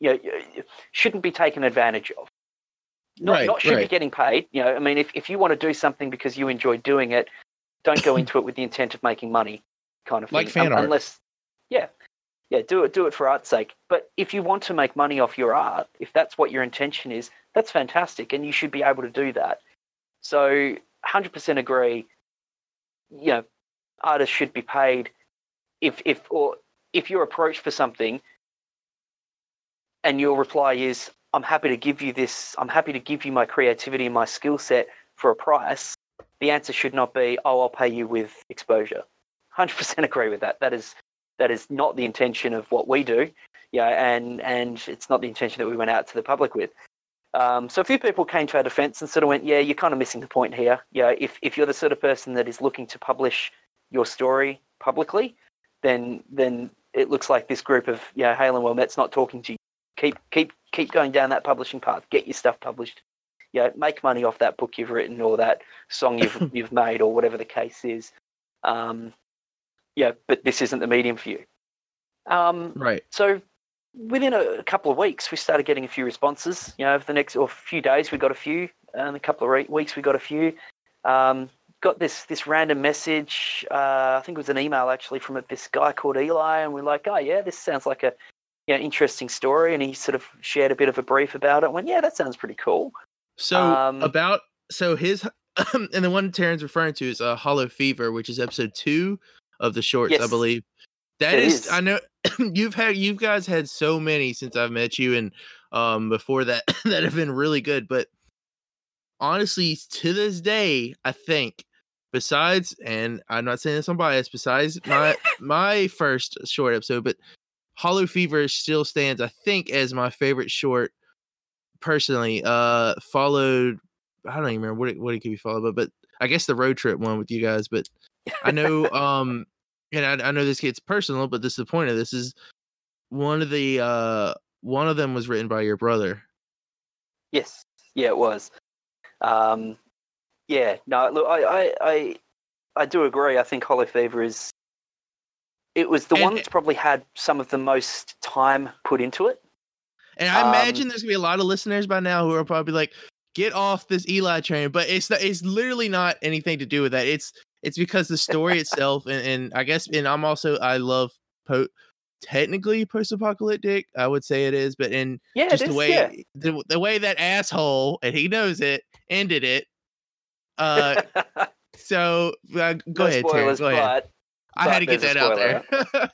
You know, shouldn't be taken advantage of. Not, Right, not should be getting paid. You know, I mean, if, if you want to do something because you enjoy doing it, don't go into it with the intent of making money, kind of Like thing. fan art. Unless, yeah, yeah, do it, do it for art's sake. But if you want to make money off your art, if that's what your intention is, that's fantastic, and you should be able to do that. So, 100% agree. You know, artists should be paid if if or if you're approached for something and your reply is i'm happy to give you this i'm happy to give you my creativity and my skill set for a price the answer should not be oh i'll pay you with exposure. 100% agree with that. That is that is not the intention of what we do yeah and and it's not the intention that we went out to the public with. Um, so a few people came to our defense and sort of went yeah you're kind of missing the point here. Yeah if, if you're the sort of person that is looking to publish your story publicly then then it looks like this group of you know Hail and Well Met's not talking to you. Keep keep keep going down that publishing path. Get your stuff published. You know, make money off that book you've written or that song you've you've made or whatever the case is. Um, yeah, but this isn't the medium for you. Um, Right. so within a, a couple of weeks, we started getting a few responses. You know, over the next or few days, we got a few. And a couple of re- weeks, we got a few. Um, got this this random message. Uh, I think it was an email actually from a, this guy called Eli, and we're like, oh yeah, this sounds like a you know, interesting story. And he sort of shared a bit of a brief about it. And Went, yeah, that sounds pretty cool. So Um, about so his and the one Taryn's referring to is uh, Hollow Fever, which is episode two of the shorts, I believe. That is, is. I know you've had you guys had so many since I've met you and um before that that have been really good, but honestly, to this day, I think besides and I'm not saying this on bias, besides my my first short episode, but Hollow Fever still stands, I think, as my favorite short personally. Uh followed I don't even remember what it, what it could be followed by, but I guess the road trip one with you guys. But I know, um, and I, I know this gets personal, but this is the point of this is one of the uh one of them was written by your brother. Yes, yeah, it was. Um, yeah, no, look, I, I, I, I do agree. I think Hollow Fever is. It was the And- one that's probably had some of the most time put into it. And I Um, imagine there's gonna be a lot of listeners by now who are probably like, "Get off this Eli train," but it's not, it's literally not anything to do with that. It's it's because the story itself, and, and I guess, and I'm also I love po- technically post-apocalyptic. I would say it is, but in Yeah, just it the way yeah. the, the way that asshole and he knows it ended it. Uh, so uh, go No ahead, spoilers, Terrence. Go ahead. I had to get that out there.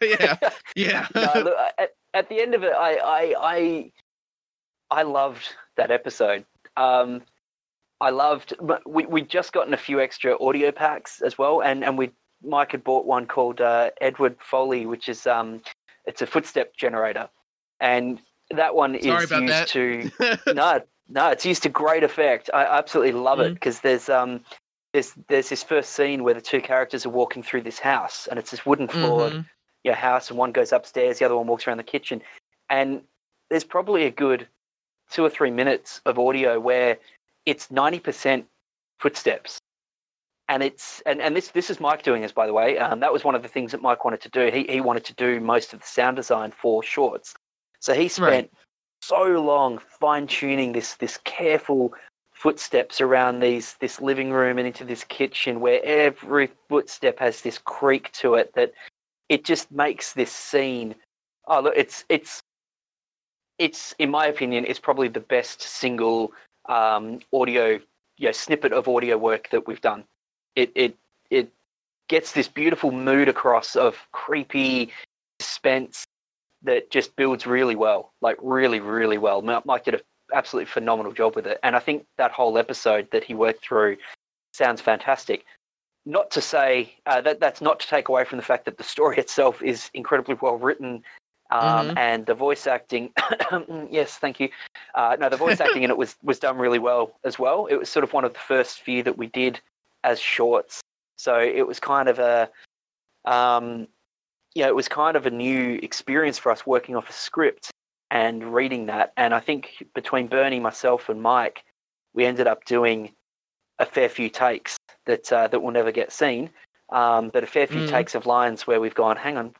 yeah, yeah. no, look, at, at the end of it, I, I, I, I loved that episode. Um, I loved. We we just gotten a few extra audio packs as well, and and we Mike had bought one called uh, Edward Foley, which is um, it's a footstep generator, and that one Sorry is used that. to no, no, it's used to great effect. I absolutely love it Mhm. because there's um, there's there's this first scene where the two characters are walking through this house, and it's this wooden floored Mhm. you know, house, and one goes upstairs, the other one walks around the kitchen, and there's probably a good two or three minutes of audio where it's ninety percent footsteps. And it's and, and this this is Mike doing this by the way. Um, that was one of the things that Mike wanted to do. He he wanted to do most of the sound design for shorts, so he spent Right. So long fine tuning this this careful footsteps around these this living room and into this kitchen where every footstep has this creak to it that it just makes this scene oh look it's it's it's in my opinion it's probably the best single um, audio you know, snippet of audio work that we've done. It it it gets this beautiful mood across of creepy suspense that just builds really well like really really well. Mi- mike did an absolutely phenomenal job with it. And i think that whole episode that he worked through sounds fantastic. Not to say uh, that that's not to take away from the fact that the story itself is incredibly well written um, Mhm. and the voice acting yes thank you. Uh, no the voice acting in it was was done really well as well. It was sort of one of the first few that we did as shorts. So it was kind of a um, yeah it was kind of a new experience for us working off a script and reading that and i think between bernie myself and mike we ended up doing a fair few takes that uh, that will never get seen, um, but a fair few Mm. takes of lines where we've gone, hang on,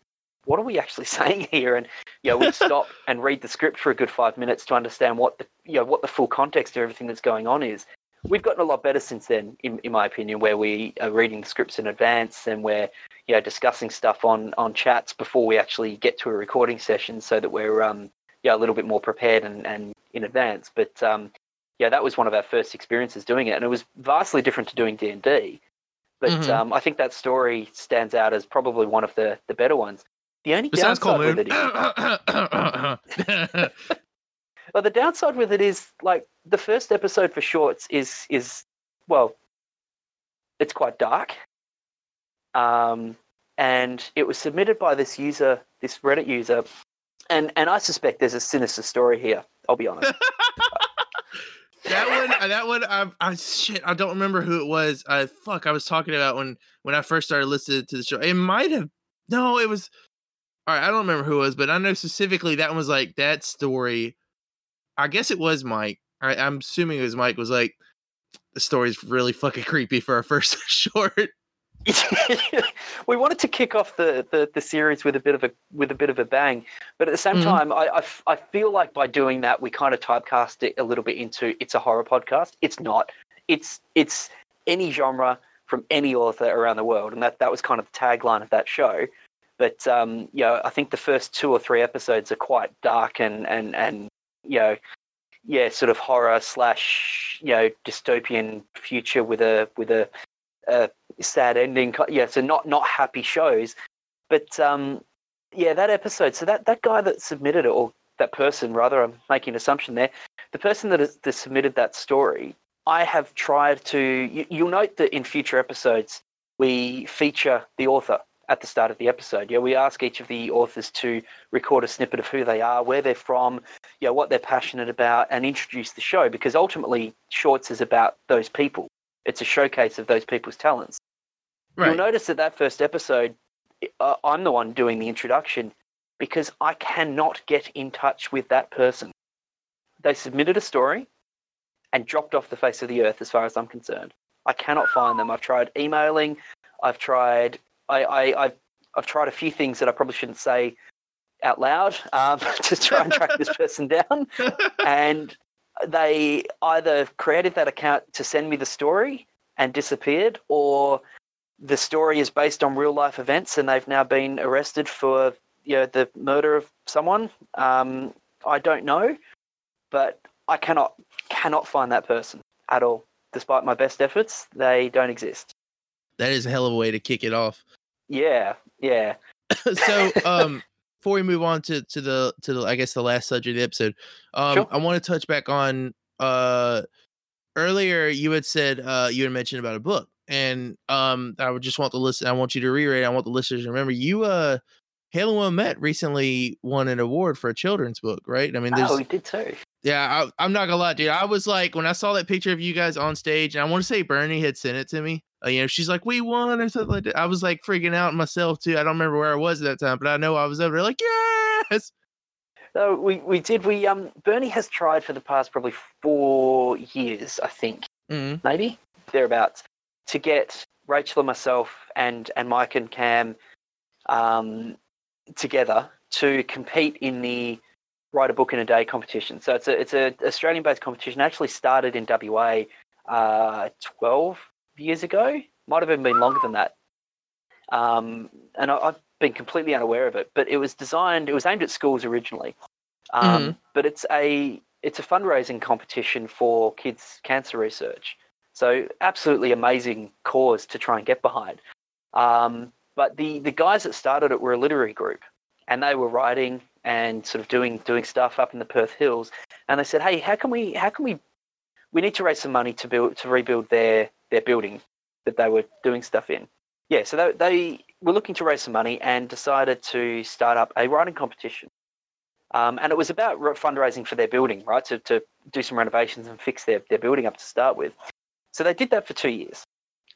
what are we actually saying here? And you know, we'd stop and read the script for a good five minutes to understand what the you know what the full context of everything that's going on is. We've gotten a lot better since then, in, in my opinion, where we are reading the scripts in advance and we're you know discussing stuff on on chats before we actually get to a recording session, so that we're um yeah a little bit more prepared and, and in advance. But um yeah, that was one of our first experiences doing it, and it was vastly different to doing D and D. But Mhm. um, I think that story stands out as probably one of the, the better ones. The only Cold downside with it is, well, the downside with it is like the first episode for shorts is is well, it's quite dark. Um, and it was submitted by this user, this Reddit user, and and I suspect there's a sinister story here. I'll be honest. that one, uh, that one, I, I shit, I don't remember who it was. I fuck, I was talking about when when I first started listening to the show. It might have, no, it was. All right, I don't remember who it was, but I know specifically that one was like that story. I guess it was Mike. I, I'm assuming it was Mike. Was like the story's really fucking creepy for our first short. we wanted to kick off the, the, the series with a bit of a with a bit of a bang, but at the same Mhm. time, I, I f- I feel like by doing that, we kind of typecast it a little bit into it's a horror podcast. It's not. It's it's any genre from any author around the world, and that that was kind of the tagline of that show. But um, you know, I think the first two or three episodes are quite dark and and and you know, yeah, sort of horror slash you know dystopian future with a with a, a sad ending. Yeah, so not not happy shows, but um, yeah, that episode. So that that guy that submitted it, or that person rather, I'm making an assumption there. The person that, has, that submitted that story, I have tried to. You, you'll note that in future episodes we feature the author at the start of the episode. Yeah, we ask each of the authors to record a snippet of who they are, where they're from, you know, what they're passionate about, and introduce the show because ultimately Shorts is about those people. It's a showcase of those people's talents. Right. You'll notice that that first episode, uh, I'm the one doing the introduction because I cannot get in touch with that person. They submitted a story and dropped off the face of the earth as far as I'm concerned. I cannot find them. I've tried emailing, I've tried I, I I've I've tried a few things that I probably shouldn't say out loud um, to try and track this person down, and they either created that account to send me the story and disappeared, or the story is based on real life events and they've now been arrested for you know the murder of someone. Um, I don't know, but I cannot cannot find that person at all. Despite my best efforts, they don't exist. That is a hell of a way to kick it off. Yeah, yeah. so, um, before we move on to to the to the I guess the last subject of the episode, um, sure. I want to touch back on uh earlier you had said uh you had mentioned about a book and um I would just want to listen I want you to reread I want the listeners to remember you uh Hail and Well Met recently won an award for a children's book, right? I mean, there's, oh, we did too. Yeah, I, am not gonna lie, dude. I was like, when I saw that picture of you guys on stage, and I want to say Bernie had sent it to me. Uh, you know, she's like, "We won" or something like that. I was like freaking out myself too. I don't remember where I was at that time, but I know I was over there like, "Yes." No, we we did. We um, Bernie has tried for the past probably four years, I think, mm-hmm. maybe thereabouts, to get Rachel and myself and and Mike and Cam, um, together to compete in the write a book in a day competition. So it's a it's a Australian based competition. It actually started in WA uh, twelve years ago. Might have even been longer than that. Um, and I, have been completely unaware of it. But it was designed. It was aimed at schools originally. Um, mm-hmm. But it's a it's a fundraising competition for kids cancer research. So absolutely amazing cause to try and get behind. Um, but the the guys that started it were a literary group, and they were writing and sort of doing doing stuff up in the Perth Hills. And they said, "Hey, how can we how can we we need to raise some money to build to rebuild their their building that they were doing stuff in." Yeah, so they, they were looking to raise some money and decided to start up a writing competition. Um, and it was about fundraising for their building, right? To, to do some renovations and fix their, their building up to start with. So they did that for two years.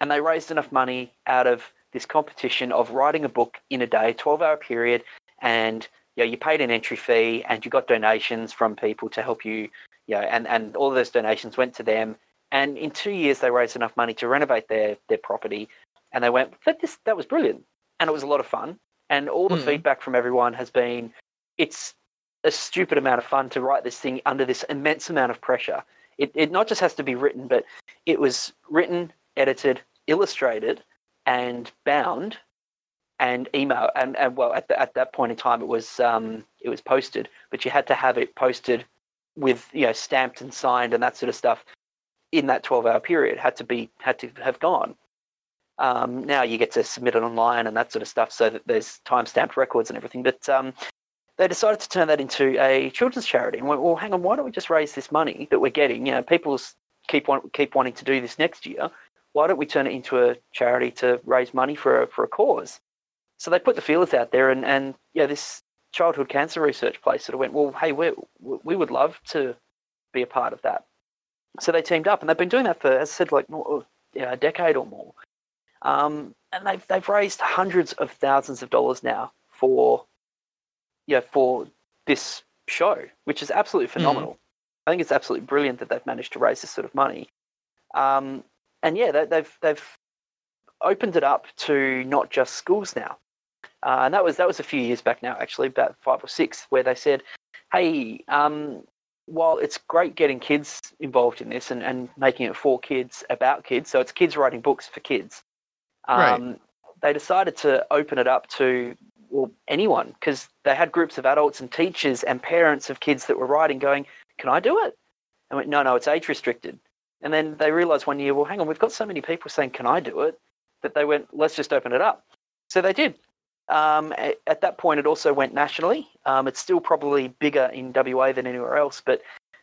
And they raised enough money out of this competition of writing a book in a day, 12 hour period, and you, know, you paid an entry fee and you got donations from people to help you, you know, and, and all those donations went to them. And in two years, they raised enough money to renovate their, their property. And they went, that, this, that was brilliant. And it was a lot of fun. And all the mm. feedback from everyone has been, it's a stupid amount of fun to write this thing under this immense amount of pressure. It, it not just has to be written, but it was written, edited, illustrated, and bound and email and, and well at, the, at that point in time it was um, it was posted but you had to have it posted with you know stamped and signed and that sort of stuff in that 12 hour period had to be had to have gone. Um, now you get to submit it online and that sort of stuff so that there's time stamped records and everything. But um, they decided to turn that into a children's charity and went well hang on why don't we just raise this money that we're getting? You know people keep want, keep wanting to do this next year. Why don't we turn it into a charity to raise money for a, for a cause? So they put the feelers out there, and and yeah, this childhood cancer research place sort of went, well, hey, we we would love to be a part of that. So they teamed up, and they've been doing that for, as I said, like yeah, a decade or more. Um, and they've they've raised hundreds of thousands of dollars now for yeah for this show, which is absolutely hmm. phenomenal. Mm. I think it's absolutely brilliant that they've managed to raise this sort of money. Um, and yeah, they, they've they've opened it up to not just schools now. Uh, and that was that was a few years back now, actually, about five or six, where they said, "Hey, um, while it's great getting kids involved in this and, and making it for kids about kids, so it's kids writing books for kids, um, right. they decided to open it up to well anyone because they had groups of adults and teachers and parents of kids that were writing, going, "Can I do it? and went, no, no, it's age restricted. And then they realized one year, well, hang on, we've got so many people saying, can I do it? That they went, let's just open it up. So they did. Um, at, at, that point, it also went nationally. Um, it's still probably bigger in WA than anywhere else, but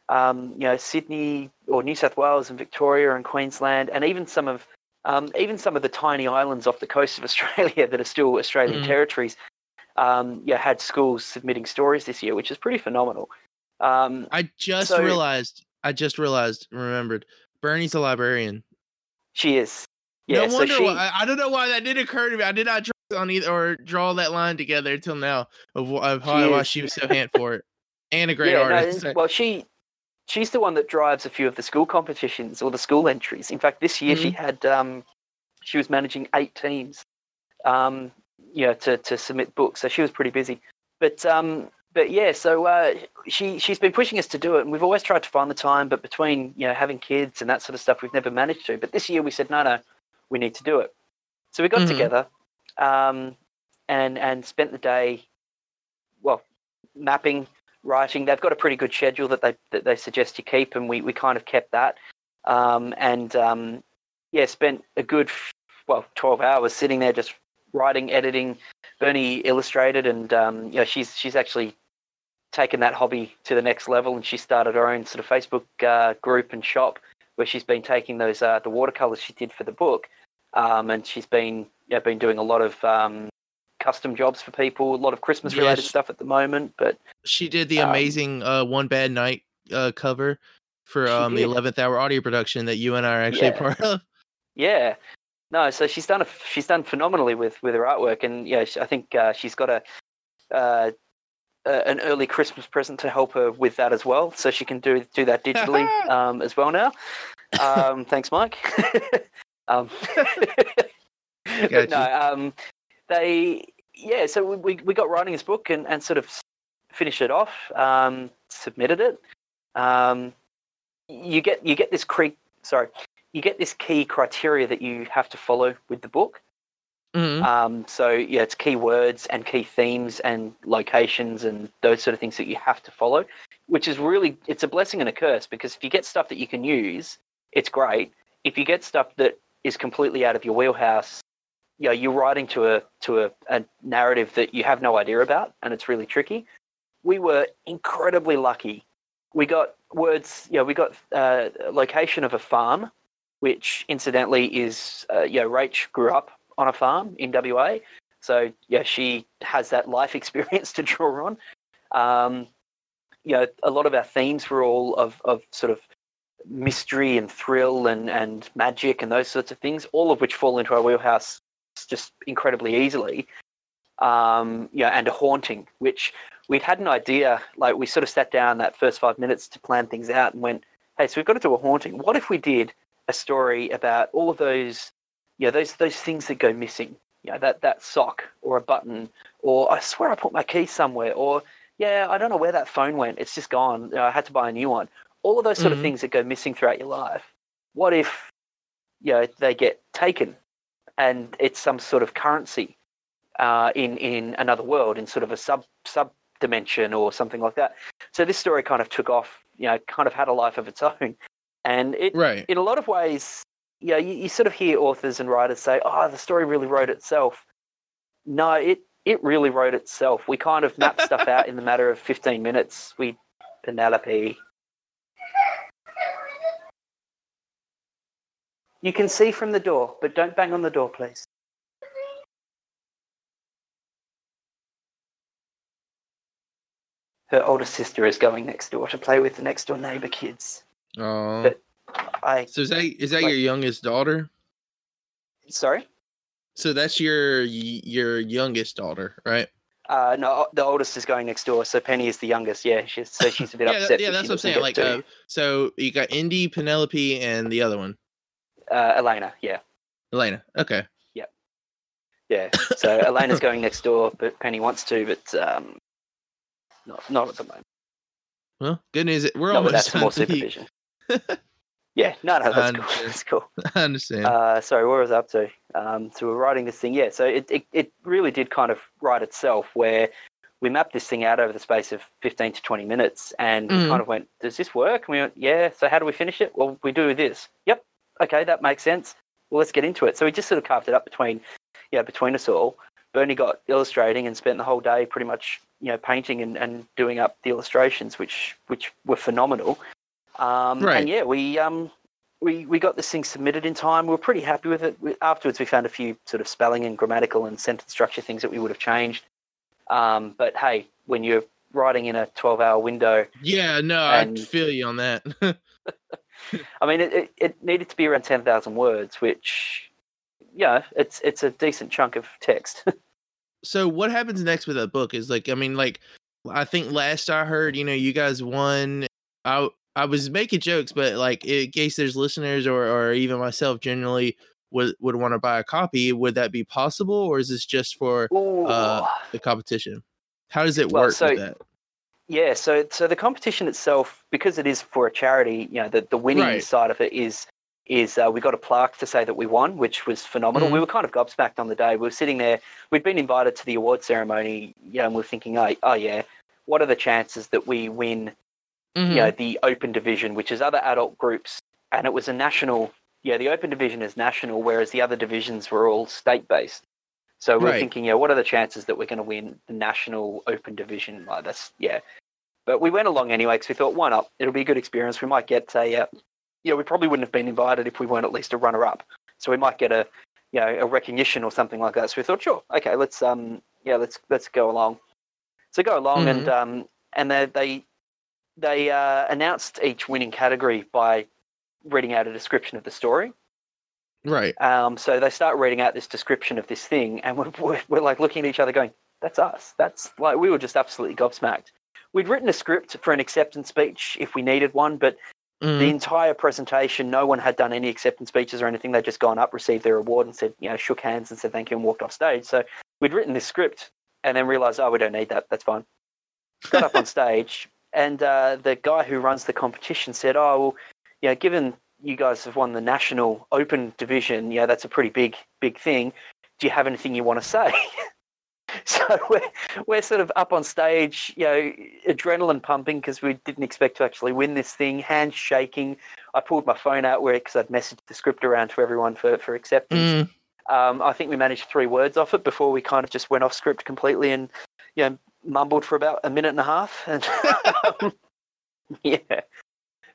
um, you know, Sydney or New South Wales and Victoria and Queensland, and even some of um, even some of the tiny islands off the coast of Australia that are still Australian mm. territories, um, yeah, had schools submitting stories this year, which is pretty phenomenal. Um, I just so, realized. I just realized. Remembered. Bernie's a librarian. She is. Yeah, no wonder. So she, why, I don't know why that did occur to me. I did not on either or draw that line together until now of, of how, why she was so hand for it, and a great yeah, artist. No, well, she she's the one that drives a few of the school competitions or the school entries. In fact, this year mm-hmm. she had um, she was managing eight teams, um, you know, to to submit books. So she was pretty busy. But um, but yeah, so uh, she she's been pushing us to do it, and we've always tried to find the time. But between you know having kids and that sort of stuff, we've never managed to. But this year we said no, no, we need to do it. So we got mm-hmm. together, um, and and spent the day, well, mapping, writing. They've got a pretty good schedule that they that they suggest you keep, and we we kind of kept that. Um, and um, yeah, spent a good well twelve hours sitting there just writing, editing. Bernie illustrated, and um, you know she's she's actually taken that hobby to the next level, and she started her own sort of Facebook uh, group and shop where she's been taking those uh, the watercolors she did for the book, um, and she's been yeah been doing a lot of um, custom jobs for people, a lot of Christmas related she, stuff at the moment. But she did the um, amazing uh, one bad night uh, cover for um, the eleventh hour audio production that you and I are actually yeah. part of. Yeah, no, so she's done a, she's done phenomenally with with her artwork, and yeah, I think uh, she's got a uh, an early Christmas present to help her with that as well, so she can do do that digitally um, as well now. Um, thanks, Mike. um, no, um, they yeah, so we we got writing this book and and sort of finished it off, um, submitted it. Um, you get you get this creek. Sorry, you get this key criteria that you have to follow with the book. Mm-hmm. Um, so yeah, it's key words and key themes and locations and those sort of things that you have to follow, which is really it's a blessing and a curse because if you get stuff that you can use, it's great. If you get stuff that is completely out of your wheelhouse, you know, you're writing to a to a, a narrative that you have no idea about, and it's really tricky. We were incredibly lucky. We got words, you know, we got uh, location of a farm which incidentally is, uh, you know, Rach grew up on a farm in WA. So, yeah, she has that life experience to draw on. Um, you know, a lot of our themes were all of, of sort of mystery and thrill and, and magic and those sorts of things, all of which fall into our wheelhouse just incredibly easily. Um, you know, and a haunting, which we'd had an idea, like we sort of sat down that first five minutes to plan things out and went, hey, so we've got to do a haunting. What if we did a story about all of those, you know, those those things that go missing. You know, that that sock or a button, or I swear I put my key somewhere, or yeah, I don't know where that phone went. It's just gone. You know, I had to buy a new one. All of those sort mm-hmm. of things that go missing throughout your life. What if, you know, they get taken, and it's some sort of currency uh, in in another world, in sort of a sub sub dimension or something like that. So this story kind of took off. You know, kind of had a life of its own. And it, right. in a lot of ways, yeah, you, you sort of hear authors and writers say, "Oh, the story really wrote itself." No, it it really wrote itself. We kind of mapped stuff out in the matter of 15 minutes. We Penelope. You can see from the door, but don't bang on the door, please. Her older sister is going next door to play with the next door neighbor kids. Oh. I So is that is that like, your youngest daughter? Sorry? So that's your your youngest daughter, right? Uh, no, the oldest is going next door. So Penny is the youngest. Yeah, she's so she's a bit yeah, upset. Yeah, that's what I'm saying. Like, uh, so you got Indy, Penelope, and the other one. Uh, Elena. Yeah. Elena. Okay. Yep. Yeah. So Elena's going next door, but Penny wants to, but um, not not at the moment. Well, good news. We're almost. That's more supervision. yeah, no, no, that's cool. That's cool. I understand. Uh, sorry, what was I up to? Um, so we're writing this thing. Yeah, so it, it, it really did kind of write itself where we mapped this thing out over the space of 15 to 20 minutes and we Mhm. kind of went, does this work? And we went, yeah. So how do we finish it? Well, we do this. Yep. Okay, that makes sense. Well, let's get into it. So we just sort of carved it up between, yeah, between us all. Bernie got illustrating and spent the whole day pretty much, you know, painting and, and doing up the illustrations, which which were phenomenal. Um, Right. And yeah, we um, we we got this thing submitted in time. We were pretty happy with it. We, afterwards, we found a few sort of spelling and grammatical and sentence structure things that we would have changed. Um, but hey, when you're writing in a 12-hour window, Yeah, no, And- I feel you on that. I mean, it, it, needed to be around 10,000 words, which, yeah, it's it's a decent chunk of text. so what happens next with that book is like I mean like I think last I heard, you know, you guys won I I was making jokes, but like in case there's listeners or or even myself generally would would want to buy a copy, would that be possible or is this just for Uh, the competition? How does it Well, work so- that? Yeah, so so the competition itself, because it is for a charity, you know, the, the winning Right. side of it is is uh, we got a plaque to say that we won, which was phenomenal. Mhm. We were kind of gobsmacked on the day. We were sitting there, we'd been invited to the award ceremony, you know, and we are thinking, oh, oh yeah, what are the chances that we win, Mhm. you know, the open division, which is other adult groups, and it was a national. Yeah, the open division is national, whereas the other divisions were all state based. So we we're Right. thinking, yeah, what are the chances that we're going to win the national open division? Like that's yeah. But we went along anyway because we thought, why not? It'll be a good experience. We might get a, uh, yeah, we probably wouldn't have been invited if we weren't at least a runner up. So we might get a, you know, a recognition or something like that. So we thought, sure, okay, let's um, yeah, let's let's go along. So go along and um, and they they they uh, announced each winning category by reading out a description of the story. Right. Um, so they start reading out this description of this thing, and we're, we're, we're like looking at each other, going, "That's us. That's like we were just absolutely gobsmacked." We'd written a script for an acceptance speech if we needed one, but the Mhm. entire presentation, no one had done any acceptance speeches or anything. They'd just gone up, received their award, and said, you know, shook hands and said thank you and walked off stage. So we'd written this script and then realized, oh, we don't need that. That's fine. Got up on stage, and uh, the guy who runs the competition said, oh, well, you know, given you guys have won the national open division, yeah, that's a pretty big, big thing. Do you have anything you want to say? so we're, we're sort of up on stage, you know, adrenaline pumping because we didn't expect to actually win this thing, hands shaking. I pulled my phone out where because I'd messaged the script around to everyone for, for acceptance. Mhm. Um, I think we managed three words off it before we kind of just went off script completely and, you know, mumbled for about a minute and a half. And yeah.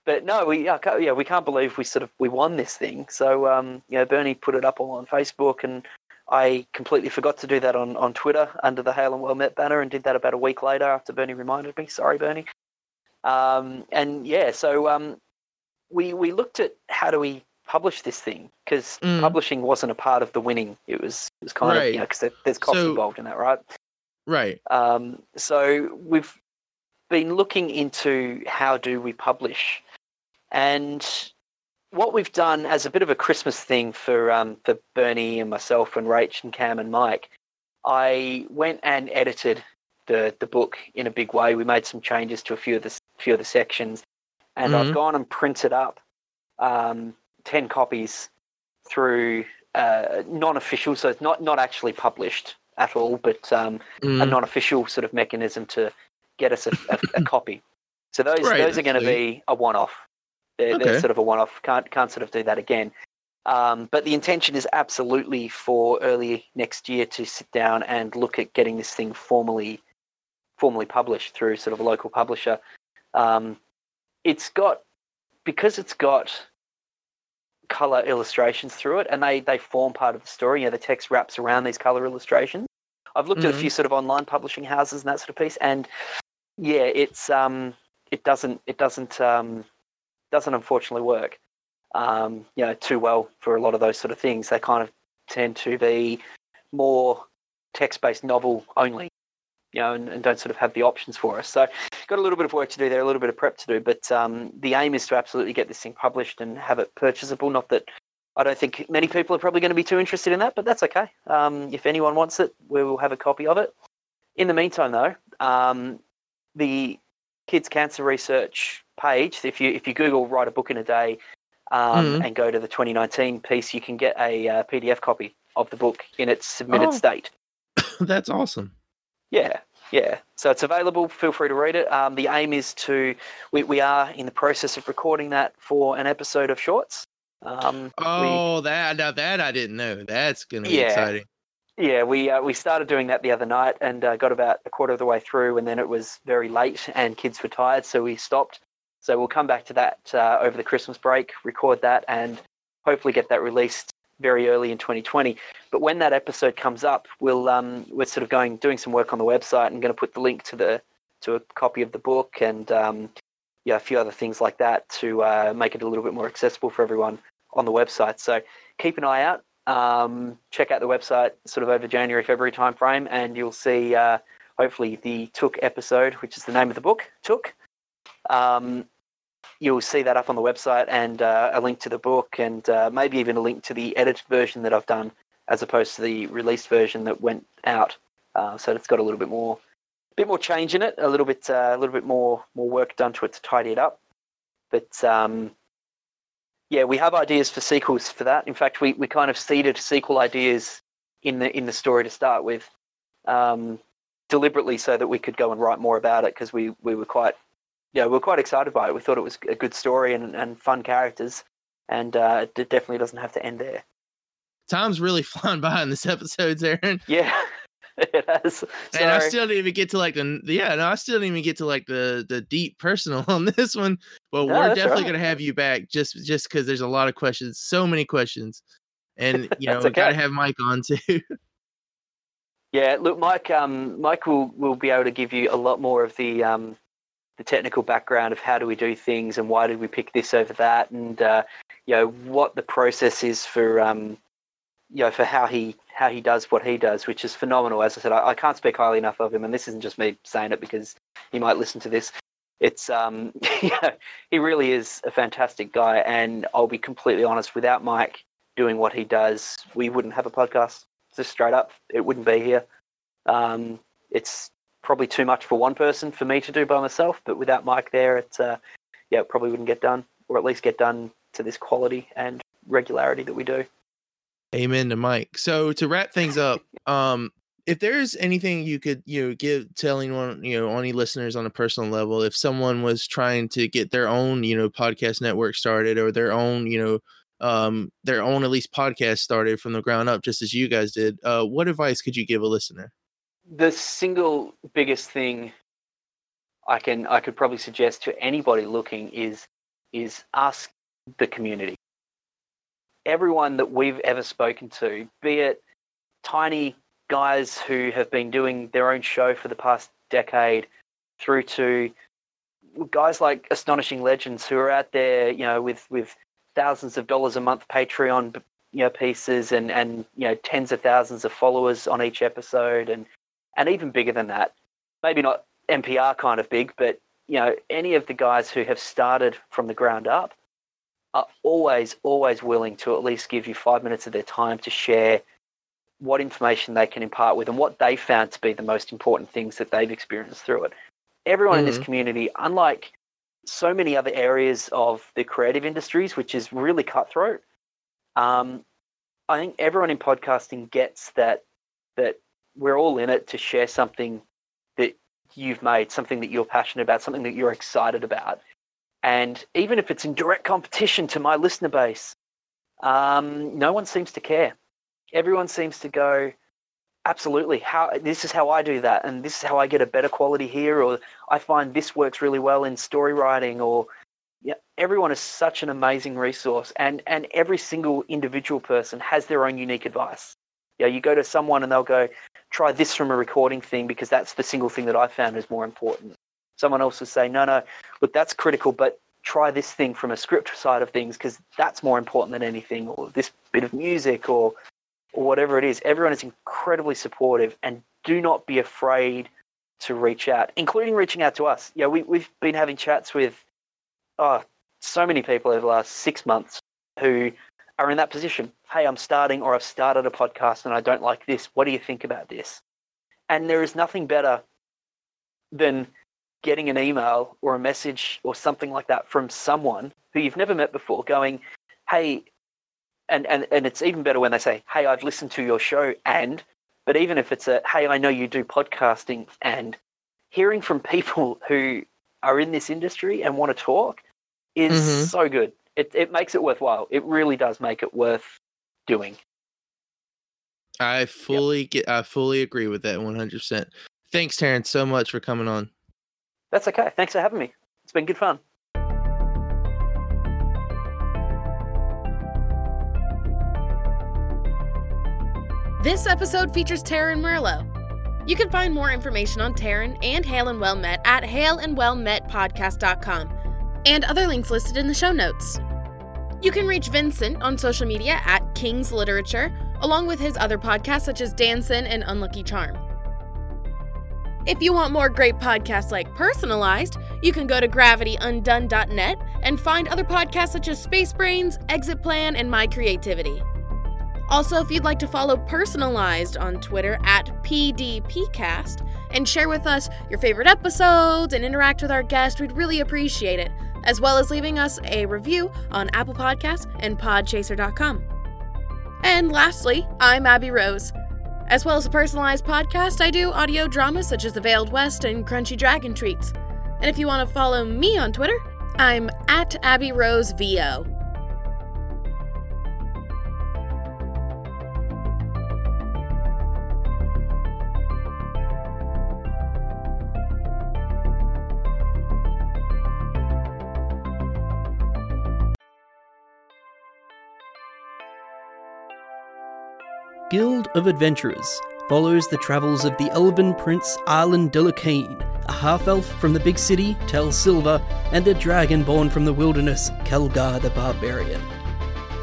But no, we yeah, yeah we can't believe we sort of we won this thing. So um, you know, Bernie put it up all on Facebook, and I completely forgot to do that on, on Twitter under the Hail and Well Met banner, and did that about a week later after Bernie reminded me. Sorry, Bernie. Um, and yeah, so um, we we looked at how do we publish this thing because Mm. publishing wasn't a part of the winning. It was it was kind of Right. you know because there's cost So- involved in that, right? Right. Um, so we've been looking into how do we publish, and what we've done as a bit of a Christmas thing for um, for Bernie and myself and Rach and Cam and Mike, I went and edited the the book in a big way. We made some changes to a few of the few of the sections, and Mhm. I've gone and printed up um, ten copies through uh, non-official, so it's not not actually published at all, but um, a Mhm. non-official sort of mechanism to get us a, a, a copy. So those Right, those are going to be a one-off. They're, they're sort of a one-off. Can't can't sort of do that again. Um, but the intention is absolutely for early next year to sit down and look at getting this thing formally formally published through sort of a local publisher. Um, it's got because it's got color illustrations through it, and they they form part of the story. You know, the text wraps around these color illustrations. I've looked at a Mhm. few sort of online publishing houses and that sort of piece, and yeah, it's um, it doesn't it doesn't um, doesn't unfortunately work. Um, you know, too well for a lot of those sort of things. They kind of tend to be more text-based novel only, you know, and, and don't sort of have the options for us. So, got a little bit of work to do there, a little bit of prep to do. But um, the aim is to absolutely get this thing published and have it purchasable. Not that I don't think many people are probably going to be too interested in that, but that's okay. Um, if anyone wants it, we will have a copy of it. In the meantime, though, um, the Kids Cancer Research page, if you if you Google "write a book in a day" um, Mhm. and go to the 2019 piece, you can get a uh, PDF copy of the book in its submitted Oh. state. That's awesome. Yeah, yeah. So it's available. Feel free to read it. Um, the aim is to, we, we are in the process of recording that for an episode of Shorts. Um, oh, we, that now that I didn't know. That's going to be Yeah. exciting. yeah, we uh, we started doing that the other night and uh, got about a quarter of the way through, and then it was very late and kids were tired, so we stopped. So we'll come back to that uh, over the Christmas break, record that, and hopefully get that released very early in 2020. But when that episode comes up, we'll um, we're sort of going doing some work on the website and going to put the link to the to a copy of the book and um, yeah, a few other things like that to uh, make it a little bit more accessible for everyone on the website. So keep an eye out. Um, check out the website sort of over January, February timeframe, and you'll see uh, hopefully the Taako episode, which is the name of the book, Taako. Um, you'll see that up on the website and uh, a link to the book and uh, maybe even a link to the edited version that I've done as opposed to the released version that went out. Uh, so it's got a little bit more, bit more change in it, a little bit, uh, a little bit more, more work done to it to tidy it up. But um, yeah, we have ideas for sequels for that. In fact, we, we kind of seeded sequel ideas in the in the story to start with, um, deliberately so that we could go and write more about it because we we were quite yeah we're quite excited by it. We thought it was a good story and, and fun characters, and uh, it definitely doesn't have to end there. Time's really flying by in this episode, Aaron. Yeah, it has. Sorry. And I still didn't even get to like the yeah, no, I still didn't even get to like the the deep personal on this one. But No, we're definitely alright. gonna have you back just just because there's a lot of questions, so many questions, and you know we gotta have Mike on too. Yeah, look, Mike. Um, Mike will will be able to give you a lot more of the um, the technical background of how do we do things and why did we pick this over that, and uh, you know what the process is for um, you know for how he how he does what he does, which is phenomenal. As I said, I, I can't speak highly enough of him, and this isn't just me saying it because he might listen to this. It's um, he really is a fantastic guy, and I'll be completely honest. Without Mike doing what he does, we wouldn't have a podcast just straight up, it wouldn't be here. Um, it's probably too much for one person for me to do by myself, but without Mike there, it's uh, yeah, it probably wouldn't get done, or at least get done to this quality and regularity that we do. Amen to Mike. So to wrap things up, um, if there's anything you could you know give telling one you know any listeners on a personal level, if someone was trying to get their own you know podcast network started or their own you know um their own at least podcast started from the ground up, just as you guys did, uh, what advice could you give a listener? The single biggest thing I can I could probably suggest to anybody looking is is ask the community. Everyone that we've ever spoken to, be it tiny guys who have been doing their own show for the past decade, through to guys like Astonishing Legends who are out there, you know, with with thousands of dollars a month Patreon, you know, pieces and and you know tens of thousands of followers on each episode, and and even bigger than that. Maybe not NPR kind of big, but you know, any of the guys who have started from the ground up are always, always willing to at least give you five minutes of their time to share what information they can impart with and what they found to be the most important things that they've experienced through it. Everyone in this Mhm. community, unlike so many other areas of the creative industries, which is really cutthroat, um, I think everyone in podcasting gets that that we're all in it to share something that you've made, something that you're passionate about, something that you're excited about. And even if it's in direct competition to my listener base, um, no one seems to care. Everyone seems to go, absolutely. How this is how I do that, and this is how I get a better quality here, or I find this works really well in story writing, or yeah, everyone is such an amazing resource, and and every single individual person has their own unique advice. Yeah, you go to someone and they'll go, try this from a recording thing because that's the single thing that I found is more important. Someone else will say, no, no, look, that's critical, but try this thing from a script side of things because that's more important than anything, or this bit of music, or or whatever it is. Everyone is incredibly supportive, and do not be afraid to reach out, including reaching out to us. Yeah, we we've been having chats with oh so many people over the last six months who are in that position. Hey, I'm starting, or I've started a podcast and I don't like this. What do you think about this? And there is nothing better than getting an email or a message or something like that from someone who you've never met before going, hey, and, and, and it's even better when they say, hey, I've listened to your show and But even if it's a, hey, I know you do podcasting, and hearing from people who are in this industry and want to talk is Mhm. so good. It, it makes it worthwhile. It really does make it worth doing. I fully get. I fully agree with that 100. percent Thanks, Terrence, so much for coming on. That's okay. Thanks for having me. It's been good fun. This episode features Taryn Merlot. You can find more information on Taryn and Hail and Well Met at hailandwellmetpodcast.com and other links listed in the show notes. You can reach Vincent on social media at King's Literature, along with his other podcasts such as Danson and Unlucky Charm. If you want more great podcasts like Personalized, you can go to gravityundone.net and find other podcasts such as Space Brains, Exit Plan, and My Creativity. Also, if you'd like to follow Personalized on Twitter at PDPcast and share with us your favorite episodes and interact with our guests, we'd really appreciate it, as well as leaving us a review on Apple Podcasts and Podchaser.com. And lastly, I'm Abby Rose. As well as a personalized podcast, I do audio dramas such as The Veiled West and Crunchy Dragon Treats. And if you want to follow me on Twitter, I'm at Abby Rose VO. Guild of Adventurers follows the travels of the elven prince Arlen Delacane, a half-elf from the big city, Tel Silva, and a dragon born from the wilderness, Kelgar the Barbarian.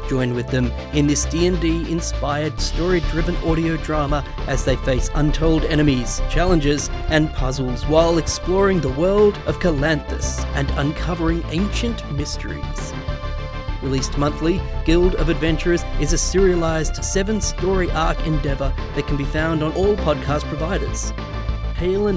Join with them in this D&D inspired story-driven audio drama as they face untold enemies, challenges, and puzzles while exploring the world of Calanthus and uncovering ancient mysteries. Released monthly, Guild of Adventurers is a serialized seven story arc endeavor that can be found on all podcast providers. Hail